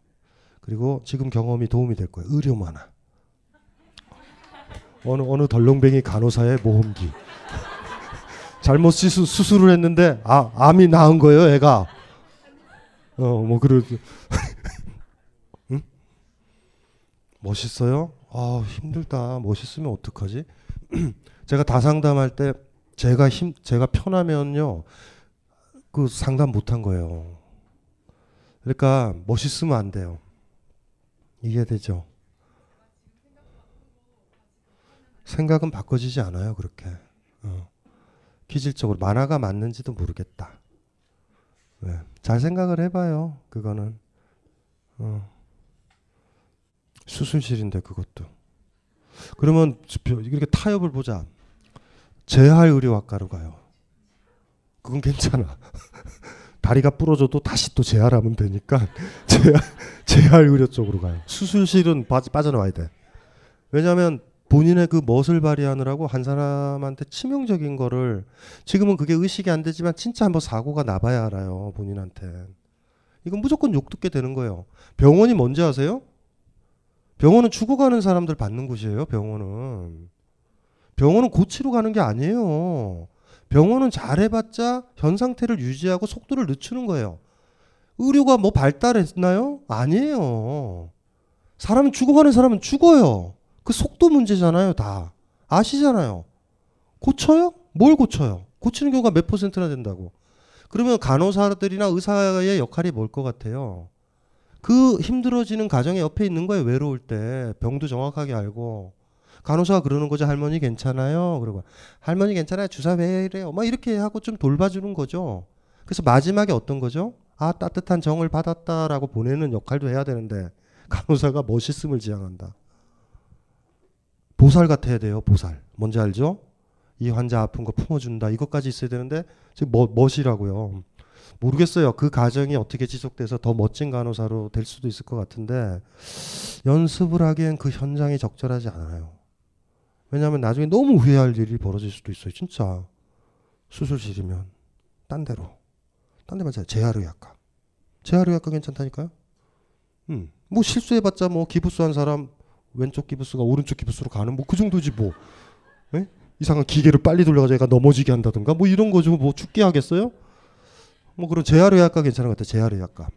그리고 지금 경험이 도움이 될 거예요. 의료 만화. 어느 어느 덜렁뱅이 간호사의 모험기. 잘못 시수, 수술을 했는데 아 암이 나은 거예요 애가. 어, 뭐 그러 [laughs] 응? 멋있어요? 아, 힘들다. 멋있으면 어떡하지? [clears throat] 제가 다 상담할 때 제가 힘 제가 편하면요. 그 상담 못한 거예요. 그러니까 멋있으면 안 돼요. 이해되죠? 생각은 바꿔지지 않아요, 그렇게. 어. 기질적으로 만화가 맞는지도 모르겠다. 네. 잘 생각을 해봐요, 그거는. 어. 수술실인데 그것도. 그러면 이렇게 타협을 보자. 재활 의료학과로 가요. 그건 괜찮아. [laughs] 다리가 부러져도 다시 또 재활하면 되니까 [laughs] 재활, 재활 의료 쪽으로 가요. 수술실은 빠, 빠져나와야 돼. 왜냐하면 본인의 그 멋을 발휘하느라고 한 사람한테 치명적인 거를 지금은 그게 의식이 안 되지만 진짜 한번 사고가 나봐야 알아요 본인한테. 이건 무조건 욕 듣게 되는 거예요. 병원이 뭔지 아세요? 병원은 죽어가는 사람들 받는 곳이에요. 병원은 병원은 고치러 가는 게 아니에요. 병원은 잘해봤자 현 상태를 유지하고 속도를 늦추는 거예요. 의료가 뭐 발달했나요? 아니에요. 사람은 죽어가는 사람은 죽어요. 그 속도 문제잖아요, 다. 아시잖아요. 고쳐요? 뭘 고쳐요? 고치는 경우가 몇 퍼센트나 된다고. 그러면 간호사들이나 의사의 역할이 뭘 것 같아요? 그 힘들어지는 가정의 옆에 있는 거예요, 외로울 때. 병도 정확하게 알고. 간호사가 그러는 거죠. 할머니 괜찮아요? 그러고 할머니 괜찮아요. 주사 왜 이래요? 막 이렇게 하고 좀 돌봐주는 거죠. 그래서 마지막에 어떤 거죠? 아 따뜻한 정을 받았다라고 보내는 역할도 해야 되는데 간호사가 멋있음을 지향한다. 보살 같아야 돼요. 보살. 뭔지 알죠? 이 환자 아픈 거 품어준다. 이것까지 있어야 되는데 지금 뭐, 멋이라고요. 모르겠어요. 그 과정이 어떻게 지속돼서 더 멋진 간호사로 될 수도 있을 것 같은데 연습을 하기엔 그 현장이 적절하지 않아요. 왜냐하면 나중에 너무 후회할 일이 벌어질 수도 있어요. 진짜 수술실이면 딴 데로 딴 데만 자 재활의학과 재활의학과 괜찮다니까요. 음, 뭐 실수해봤자 뭐 기부스 한 사람 왼쪽 기부스가 오른쪽 기부스로 가는 뭐 그 정도지 뭐 에? 이상한 기계를 빨리 돌려가지고 얘가 넘어지게 한다든가 뭐 이런 거죠. 뭐 죽게 하겠어요? 뭐 그런 재활의학과 괜찮은 것 같아요. 재활의학과.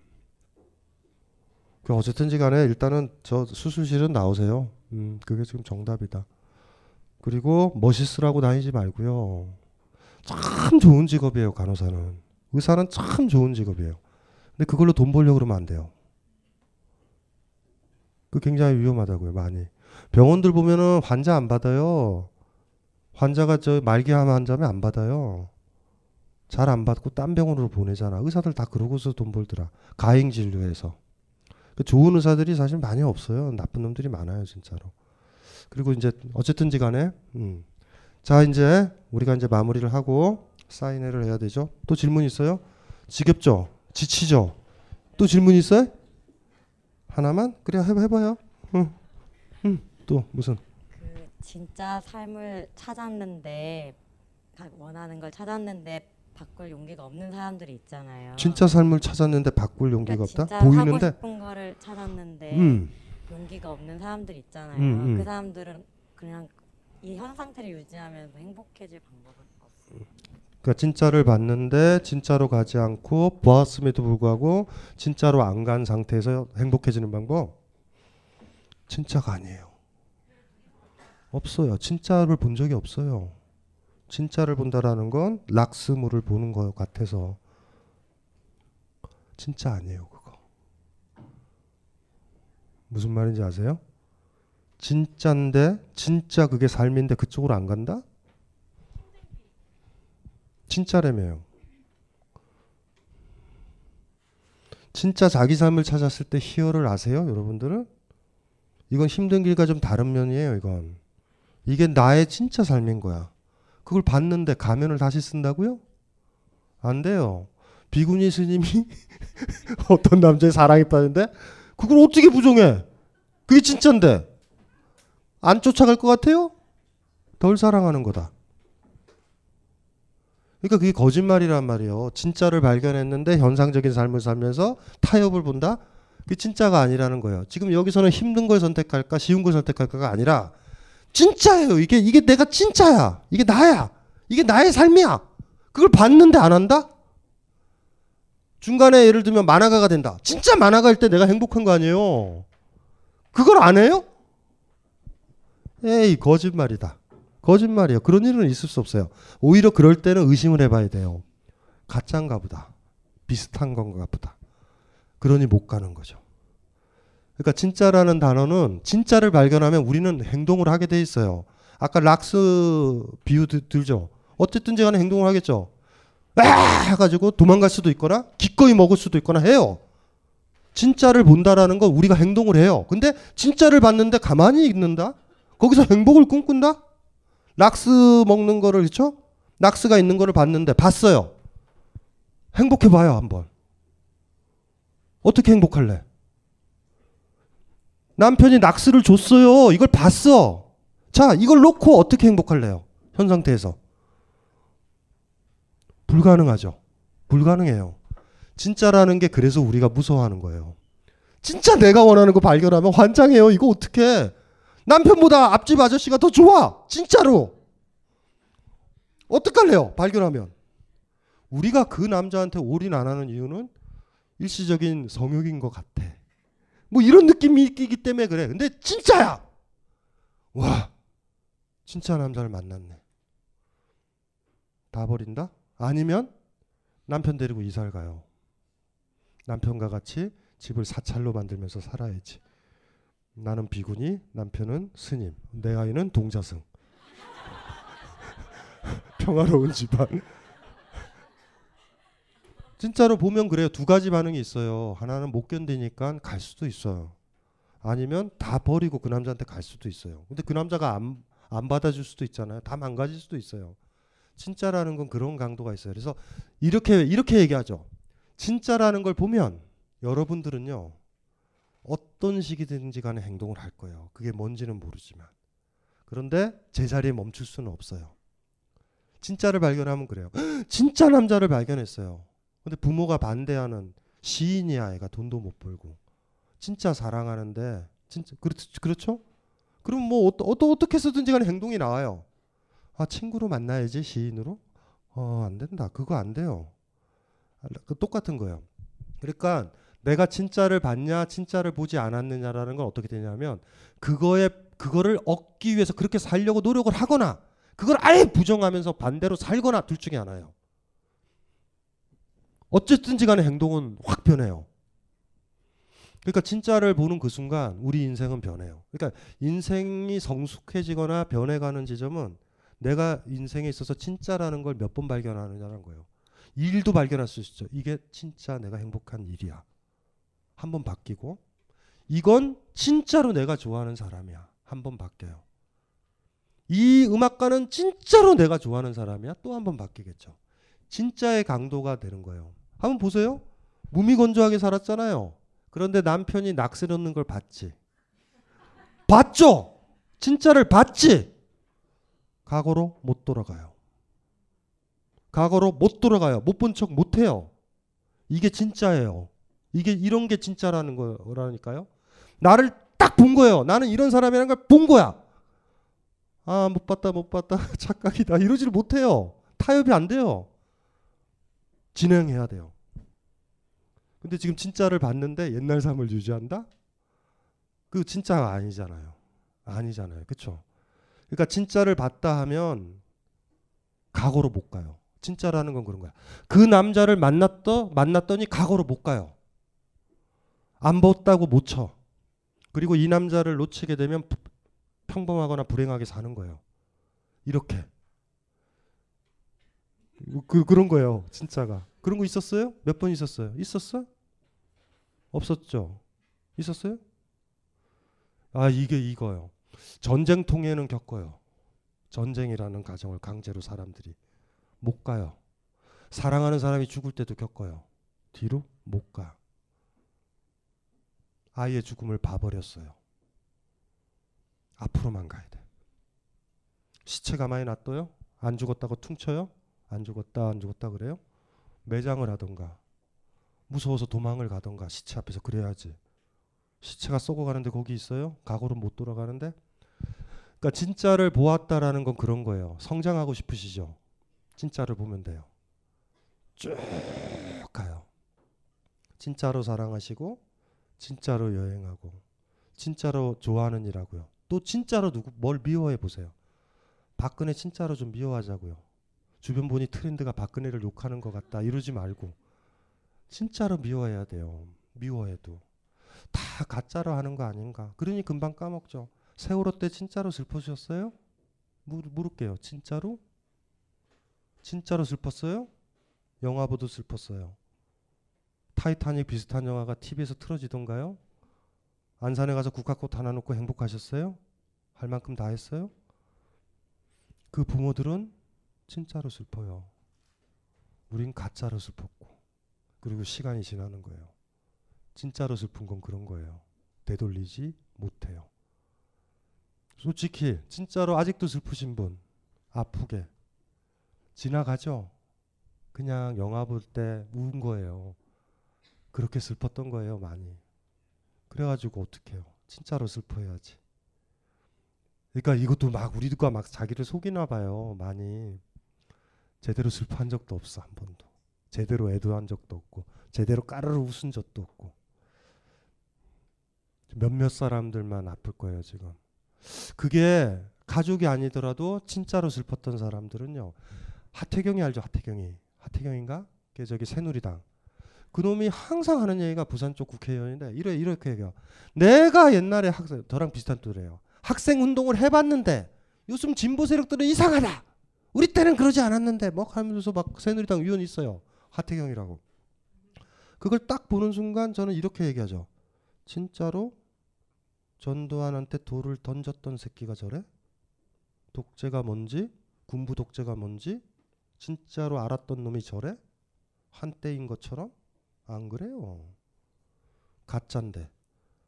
그 어쨌든지 간에 일단은 저 수술실은 나오세요. 음, 그게 지금 정답이다. 그리고 멋있으라고 다니지 말고요. 참 좋은 직업이에요, 간호사는. 의사는 참 좋은 직업이에요. 근데 그걸로 돈 벌려고 그러면 안 돼요. 그 굉장히 위험하다고요, 많이. 병원들 보면은 환자 안 받아요. 환자가 저 말기암 환자면 안 받아요. 잘 안 받고 딴 병원으로 보내잖아. 의사들 다 그러고서 돈 벌더라. 가행 진료해서. 그 좋은 의사들이 사실 많이 없어요. 나쁜 놈들이 많아요, 진짜로. 그리고 이제 어쨌든지 간에 음. 자 이제 우리가 이제 마무리를 하고 사인회를 해야 되죠. 또 질문 있어요? 지겹죠? 지치죠? 또 질문 있어요? 하나만? 그래 해봐, 해봐요. 응. 응. 또 무슨? 그 진짜 삶을 찾았는데 원하는 걸 찾았는데 바꿀 용기가 없는 사람들이 있잖아요. 진짜 삶을 찾았는데 바꿀 용기가 그러니까 없다? 보이는데? 하고 싶은 거를 찾았는데 음. 용기가 없는 사람들 있잖아요. 음, 음. 그 사람들은 그냥 이 현 상태를 유지하면서 행복해질 방법은 없어요. 그러니까 진짜를 봤는데 진짜로 가지 않고 보았음에도 불구하고 진짜로 안 간 상태에서 행복해지는 방법 진짜가 아니에요. 없어요. 진짜를 본 적이 없어요. 진짜를 본다라는 건 락스물을 보는 것 같아서 진짜 아니에요, 그거. 무슨 말인지 아세요? 진짜인데 진짜 그게 삶인데 그쪽으로 안 간다? 진짜라며요. 진짜 자기 삶을 찾았을 때 희열을 아세요, 여러분들은? 이건 힘든 길과 좀 다른 면이에요, 이건. 이게 나의 진짜 삶인 거야. 그걸 봤는데 가면을 다시 쓴다고요? 안 돼요. 비구니 스님이 [laughs] 어떤 남자의 사랑에 빠졌는데 그걸 어떻게 부정해? 그게 진짜인데 안 쫓아갈 것 같아요? 덜 사랑하는 거다. 그러니까 그게 거짓말이란 말이에요. 진짜를 발견했는데 현상적인 삶을 살면서 타협을 본다? 그게 진짜가 아니라는 거예요. 지금 여기서는 힘든 걸 선택할까, 쉬운 걸 선택할까가 아니라 진짜예요. 이게 이게 내가 진짜야. 이게 나야. 이게 나의 삶이야. 그걸 봤는데 안 한다? 중간에 예를 들면 만화가가 된다. 진짜 만화가일 때 내가 행복한 거 아니에요. 그걸 안 해요? 에이 거짓말이다. 거짓말이에요. 그런 일은 있을 수 없어요. 오히려 그럴 때는 의심을 해봐야 돼요. 가짜인가 보다. 비슷한 건가 보다. 그러니 못 가는 거죠. 그러니까 진짜라는 단어는 진짜를 발견하면 우리는 행동을 하게 돼 있어요. 아까 락스 비유 들- 들죠. 어쨌든지 간에 행동을 하겠죠. 아! 해가지고 도망갈 수도 있거나 기꺼이 먹을 수도 있거나 해요. 진짜를 본다라는 건 우리가 행동을 해요. 근데 진짜를 봤는데 가만히 있는다? 거기서 행복을 꿈꾼다? 락스 먹는 거를 그렇죠? 락스가 있는 거를 봤는데 봤어요. 행복해 봐요, 한번. 어떻게 행복할래? 남편이 락스를 줬어요. 이걸 봤어. 자, 이걸 놓고 어떻게 행복할래요? 현 상태에서. 불가능하죠. 불가능해요. 진짜라는 게 그래서 우리가 무서워하는 거예요. 진짜 내가 원하는 거 발견하면 환장해요. 이거 어떻게? 남편보다 앞집 아저씨가 더 좋아. 진짜로. 어떡할래요? 발견하면. 우리가 그 남자한테 올인 안 하는 이유는 일시적인 성욕인 것 같아. 뭐 이런 느낌이 있기 때문에 그래. 근데 진짜야. 와, 진짜 남자를 만났네. 다 버린다? 아니면 남편 데리고 이사를 가요. 남편과 같이 집을 사찰로 만들면서 살아야지. 나는 비구니, 남편은 스님, 내 아이는 동자승. [laughs] 평화로운 집안. 진짜로 보면 그래요. 두 가지 반응이 있어요. 하나는 못 견디니까 갈 수도 있어요. 아니면 다 버리고 그 남자한테 갈 수도 있어요. 근데 그 남자가 안, 안 받아줄 수도 있잖아요. 다 망가질 수도 있어요. 진짜라는 건 그런 강도가 있어요. 그래서 이렇게 이렇게 얘기하죠. 진짜라는 걸 보면 여러분들은요. 어떤 식이든지 간에 행동을 할 거예요. 그게 뭔지는 모르지만. 그런데 제자리에 멈출 수는 없어요. 진짜를 발견하면 그래요. [gasps] 진짜 남자를 발견했어요. 근데 부모가 반대하는 시인이야 애가 돈도 못 벌고 진짜 사랑하는데 진짜 그렇, 그렇죠? 그럼 뭐 어떠, 어떠, 어떻게 쓰든지 간에 행동이 나와요. 아 친구로 만나야지 시인으로? 어안 된다. 그거 안 돼요. 아, 그 똑같은 거예요. 그러니까 내가 진짜를 봤냐 진짜를 보지 않았느냐라는 건 어떻게 되냐면 그거에 그거를 얻기 위해서 그렇게 살려고 노력을 하거나 그걸 아예 부정하면서 반대로 살거나 둘 중에 하나예요. 어쨌든지 간에 행동은 확 변해요. 그러니까 진짜를 보는 그 순간 우리 인생은 변해요. 그러니까 인생이 성숙해지거나 변해가는 지점은 내가 인생에 있어서 진짜라는 걸 몇 번 발견하느냐는 거예요. 일도 발견할 수 있죠. 이게 진짜 내가 행복한 일이야. 한 번 바뀌고 이건 진짜로 내가 좋아하는 사람이야. 한 번 바뀌어요. 이 음악가는 진짜로 내가 좋아하는 사람이야. 또 한 번 바뀌겠죠. 진짜의 강도가 되는 거예요. 한번 보세요. 무미건조하게 살았잖아요. 그런데 남편이 낚시 넣는 걸 봤지. 봤죠? 진짜를 봤지? 과거로 못 돌아가요. 과거로 못 돌아가요. 못 본 척 못 해요. 이게 진짜예요. 이게 이런 게 진짜라는 거라니까요. 나를 딱 본 거예요. 나는 이런 사람이라는 걸 본 거야. 아, 못 봤다, 못 봤다. [laughs] 착각이다. 이러지를 못해요. 타협이 안 돼요. 진행해야 돼요. 근데 지금 진짜를 봤는데 옛날 삶을 유지한다? 그 진짜가 아니잖아요. 아니잖아요. 그쵸? 그러니까 진짜를 봤다 하면 과거로 못 가요. 진짜라는 건 그런 거야. 그 남자를 만났더 만났더니 과거로 못 가요. 안 봤다고 못 쳐. 그리고 이 남자를 놓치게 되면 평범하거나 불행하게 사는 거예요. 이렇게. 그, 그런 거예요. 진짜가. 그런 거 있었어요? 몇 번 있었어요? 있었어? 없었죠? 있었어요? 아, 이게 이거요. 전쟁 통에는 겪어요. 전쟁이라는 가정을 강제로 사람들이 못 가요. 사랑하는 사람이 죽을 때도 겪어요. 뒤로 못 가. 아이의 죽음을 봐버렸어요. 앞으로만 가야 돼. 시체 가만히 놔둬요? 안 죽었다고 퉁쳐요? 안 죽었다, 안 죽었다 그래요? 매장을 하던가, 무서워서 도망을 가던가, 시체 앞에서 그래야지. 시체가 썩어가는데 거기 있어요? 과거로 못 돌아가는데? 그러니까 진짜를 보았다라는 건 그런 거예요. 성장하고 싶으시죠? 진짜를 보면 돼요. 쭉 가요. 진짜로 사랑하시고, 진짜로 여행하고, 진짜로 좋아하는 일하고요. 또 진짜로 누구 뭘 미워해 보세요. 박근혜 진짜로 좀 미워하자고요. 주변 보니 트렌드가 박근혜를 욕하는 것 같다 이러지 말고 진짜로 미워해야 돼요. 미워해도 다 가짜로 하는 거 아닌가? 그러니 금방 까먹죠. 세월호 때 진짜로 슬퍼졌어요? 물, 물을게요. 진짜로? 진짜로 슬펐어요? 영화 보도 슬펐어요. 타이타닉 비슷한 영화가 TV에서 틀어지던가요? 안산에 가서 국화꽃 하나 놓고 행복하셨어요? 할 만큼 다 했어요? 그 부모들은 진짜로 슬퍼요. 우린 가짜로 슬펐고 그리고 시간이 지나는 거예요. 진짜로 슬픈 건 그런 거예요. 되돌리지 못해요. 솔직히 진짜로 아직도 슬프신 분 아프게 지나가죠. 그냥 영화 볼때운 거예요. 그렇게 슬펐던 거예요, 많이. 그래가지고 어떡해요. 진짜로 슬퍼해야지. 그러니까 이것도 막 우리가 막 자기를 속이나 봐요, 많이. 제대로 슬퍼한 적도 없어, 한 번도. 제대로 애도한 적도 없고, 제대로 까르르 웃은 적도 없고. 몇몇 사람들만 아플 거예요, 지금. 그게 가족이 아니더라도 진짜로 슬펐던 사람들은요. 하태경이 알죠, 하태경이. 하태경인가? 그 저기 새누리당. 그놈이 항상 하는 얘기가 부산 쪽 국회의원인데 이래 이렇게 얘기해요. 내가 옛날에 학생 저랑 비슷한 또래요. 학생 운동을 해봤는데 요즘 진보 세력들은 이상하다. 우리 때는 그러지 않았는데 뭐 하면서 막 새누리당 위원 있어요. 하태경이라고. 그걸 딱 보는 순간 저는 이렇게 얘기하죠. 진짜로 전두환한테 돌을 던졌던 새끼가 저래? 독재가 뭔지, 군부 독재가 뭔지 진짜로 알았던 놈이 저래? 한때인 것처럼? 안 그래요. 가짠데.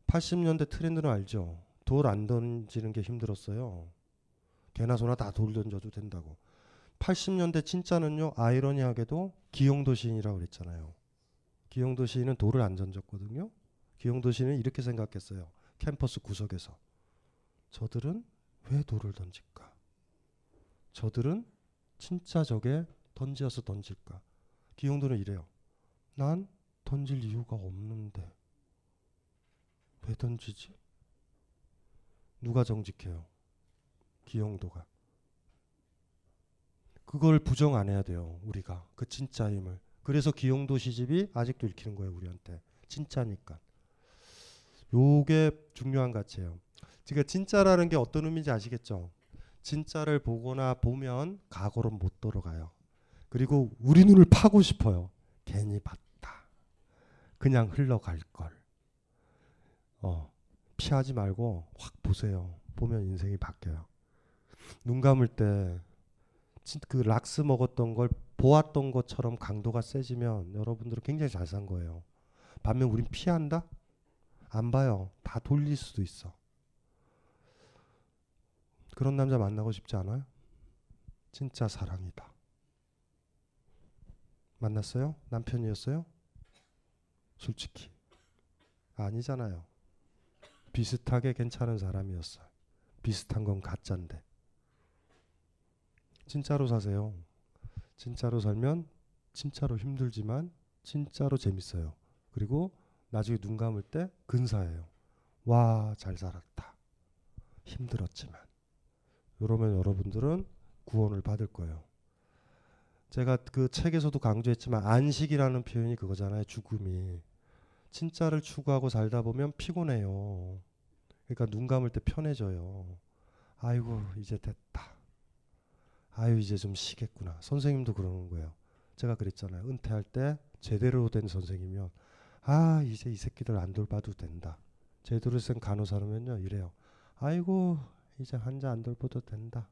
80년대 트렌드는 알죠. 돌 안 던지는 게 힘들었어요. 개나 소나 다 돌 던져도 된다고. 80년대 진짜는요. 아이러니하게도 기용도 시인이라고 그랬잖아요. 기용도 시인은 돌을 안 던졌거든요. 기용도 시인은 이렇게 생각했어요. 캠퍼스 구석에서. 저들은 왜 돌을 던질까? 저들은 진짜 저게 던지어서 던질까? 기용도는 이래요. 난 던질 이유가 없는데 왜 던지지? 누가 정직해요? 기용도가. 그걸 부정 안 해야 돼요. 우리가 그 진짜 힘을. 그래서 기용도 시집이 아직도 읽히는 거예요. 우리한테 진짜니까. 요게 중요한 가치예요. 그러니까 진짜라는 게 어떤 의미인지 아시겠죠? 진짜를 보거나 보면 과거로 못 돌아가요. 그리고 우리 눈을 파고 싶어요. 괜히 봤다. 그냥 흘러갈 걸. 어, 피하지 말고 확 보세요. 보면 인생이 바뀌어요. 눈 감을 때 그 락스 먹었던 걸 보았던 것처럼 강도가 세지면 여러분들은 굉장히 잘 산 거예요. 반면 우린 피한다? 안 봐요. 다 돌릴 수도 있어. 그런 남자 만나고 싶지 않아요? 진짜 사랑이다. 만났어요? 남편이었어요? 솔직히. 아니잖아요. 비슷하게 괜찮은 사람이었어요. 비슷한 건 가짜인데. 진짜로 사세요. 진짜로 살면 진짜로 힘들지만 진짜로 재밌어요. 그리고 나중에 눈 감을 때 근사해요. 와, 잘 살았다. 힘들었지만. 이러면 여러분들은 구원을 받을 거예요. 제가 그 책에서도 강조했지만 안식이라는 표현이 그거잖아요. 죽음이. 진짜를 추구하고 살다 보면 피곤해요. 그러니까 눈 감을 때 편해져요. 아이고, 이제 됐다. 아유, 이제 좀 쉬겠구나. 선생님도 그러는 거예요. 제가 그랬잖아요. 은퇴할 때 제대로 된 선생이면 아, 이제 이 새끼들 안 돌봐도 된다. 제대로 쓴 간호사라면요. 이래요. 아이고, 이제 환자 안 돌봐도 된다.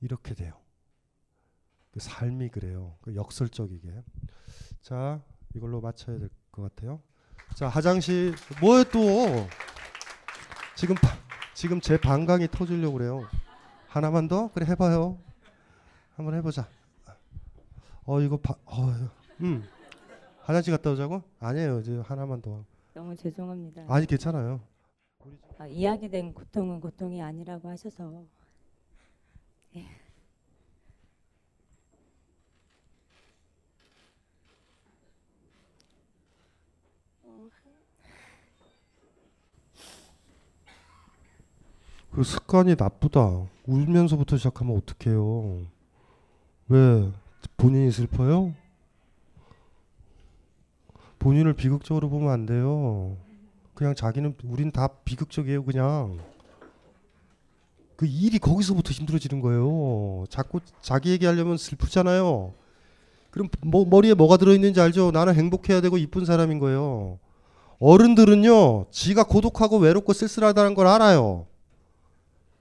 이렇게 돼요. 그 삶이 그래요. 그 역설적이게. 자, 이걸로 맞춰야 될 것 같아요. 자, 화장실 뭐에 또 지금 바, 지금 제 방광이 터지려고 그래요. 하나만 더? 그래 해봐요. 한번 해보자. 어 이거 바, 어, 음 화장실 갔다 오자고? 아니에요. 이제 하나만 더. 너무 죄송합니다. 아니 괜찮아요. 아, 이야기된 고통은 고통이 아니라고 하셔서 예. 그 습관이 나쁘다. 울면서부터 시작하면 어떡해요. 왜 본인이 슬퍼요? 본인을 비극적으로 보면 안 돼요. 그냥 자기는 우린 다 비극적이에요, 그냥. 그 일이 거기서부터 힘들어지는 거예요. 자꾸 자기 얘기하려면 슬프잖아요. 그럼 뭐 머리에 뭐가 들어 있는지 알죠? 나는 행복해야 되고 이쁜 사람인 거예요. 어른들은요, 지가 고독하고 외롭고 쓸쓸하다는 걸 알아요.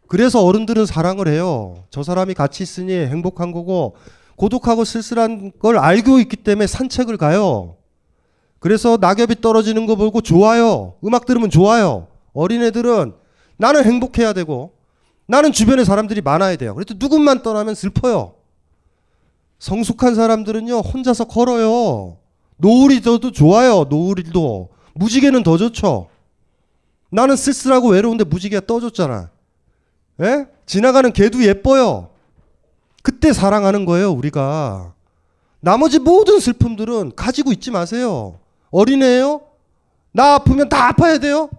그래서 어른들은 사랑을 해요. 저 사람이 같이 있으니 행복한 거고 고독하고 쓸쓸한 걸 알고 있기 때문에 산책을 가요. 그래서 낙엽이 떨어지는 거 보고 좋아요. 음악 들으면 좋아요. 어린애들은 나는 행복해야 되고 나는 주변에 사람들이 많아야 돼요. 그래도 누군만 떠나면 슬퍼요. 성숙한 사람들은요, 혼자서 걸어요. 노을이도 좋아요, 노을도. 무지개는 더 좋죠. 나는 쓸쓸하고 외로운데 무지개가 떠줬잖아. 예? 지나가는 개도 예뻐요. 그때 사랑하는 거예요, 우리가. 나머지 모든 슬픔들은 가지고 있지 마세요. 어린애예요? 나 아프면 다 아파야 돼요?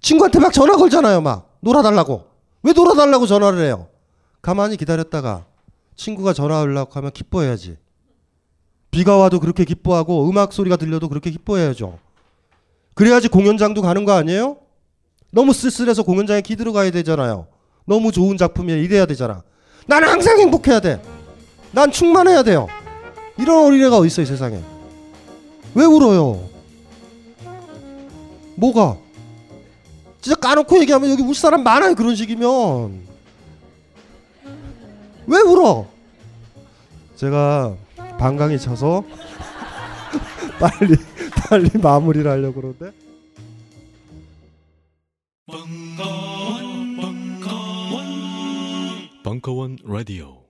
친구한테 막 전화 걸잖아요, 막. 놀아달라고. 왜 놀아달라고 전화를 해요? 가만히 기다렸다가 친구가 전화 하려고 하면 기뻐해야지. 비가 와도 그렇게 기뻐하고 음악 소리가 들려도 그렇게 기뻐해야죠. 그래야지 공연장도 가는 거 아니에요? 너무 쓸쓸해서 공연장에 기들어 가야 되잖아요. 너무 좋은 작품이야 이래야 되잖아. 나는 항상 행복해야 돼. 난 충만해야 돼요. 이런 어린애가 어디 있어요 세상에? 왜 울어요? 뭐가? 진짜 까놓고 얘기하면 여기 울 사람 많아요 그런 식이면 왜 울어? 제가 방광이 차서 [laughs] 빨리 빨리 마무리를 하려고 그러는데 벙커원 라디오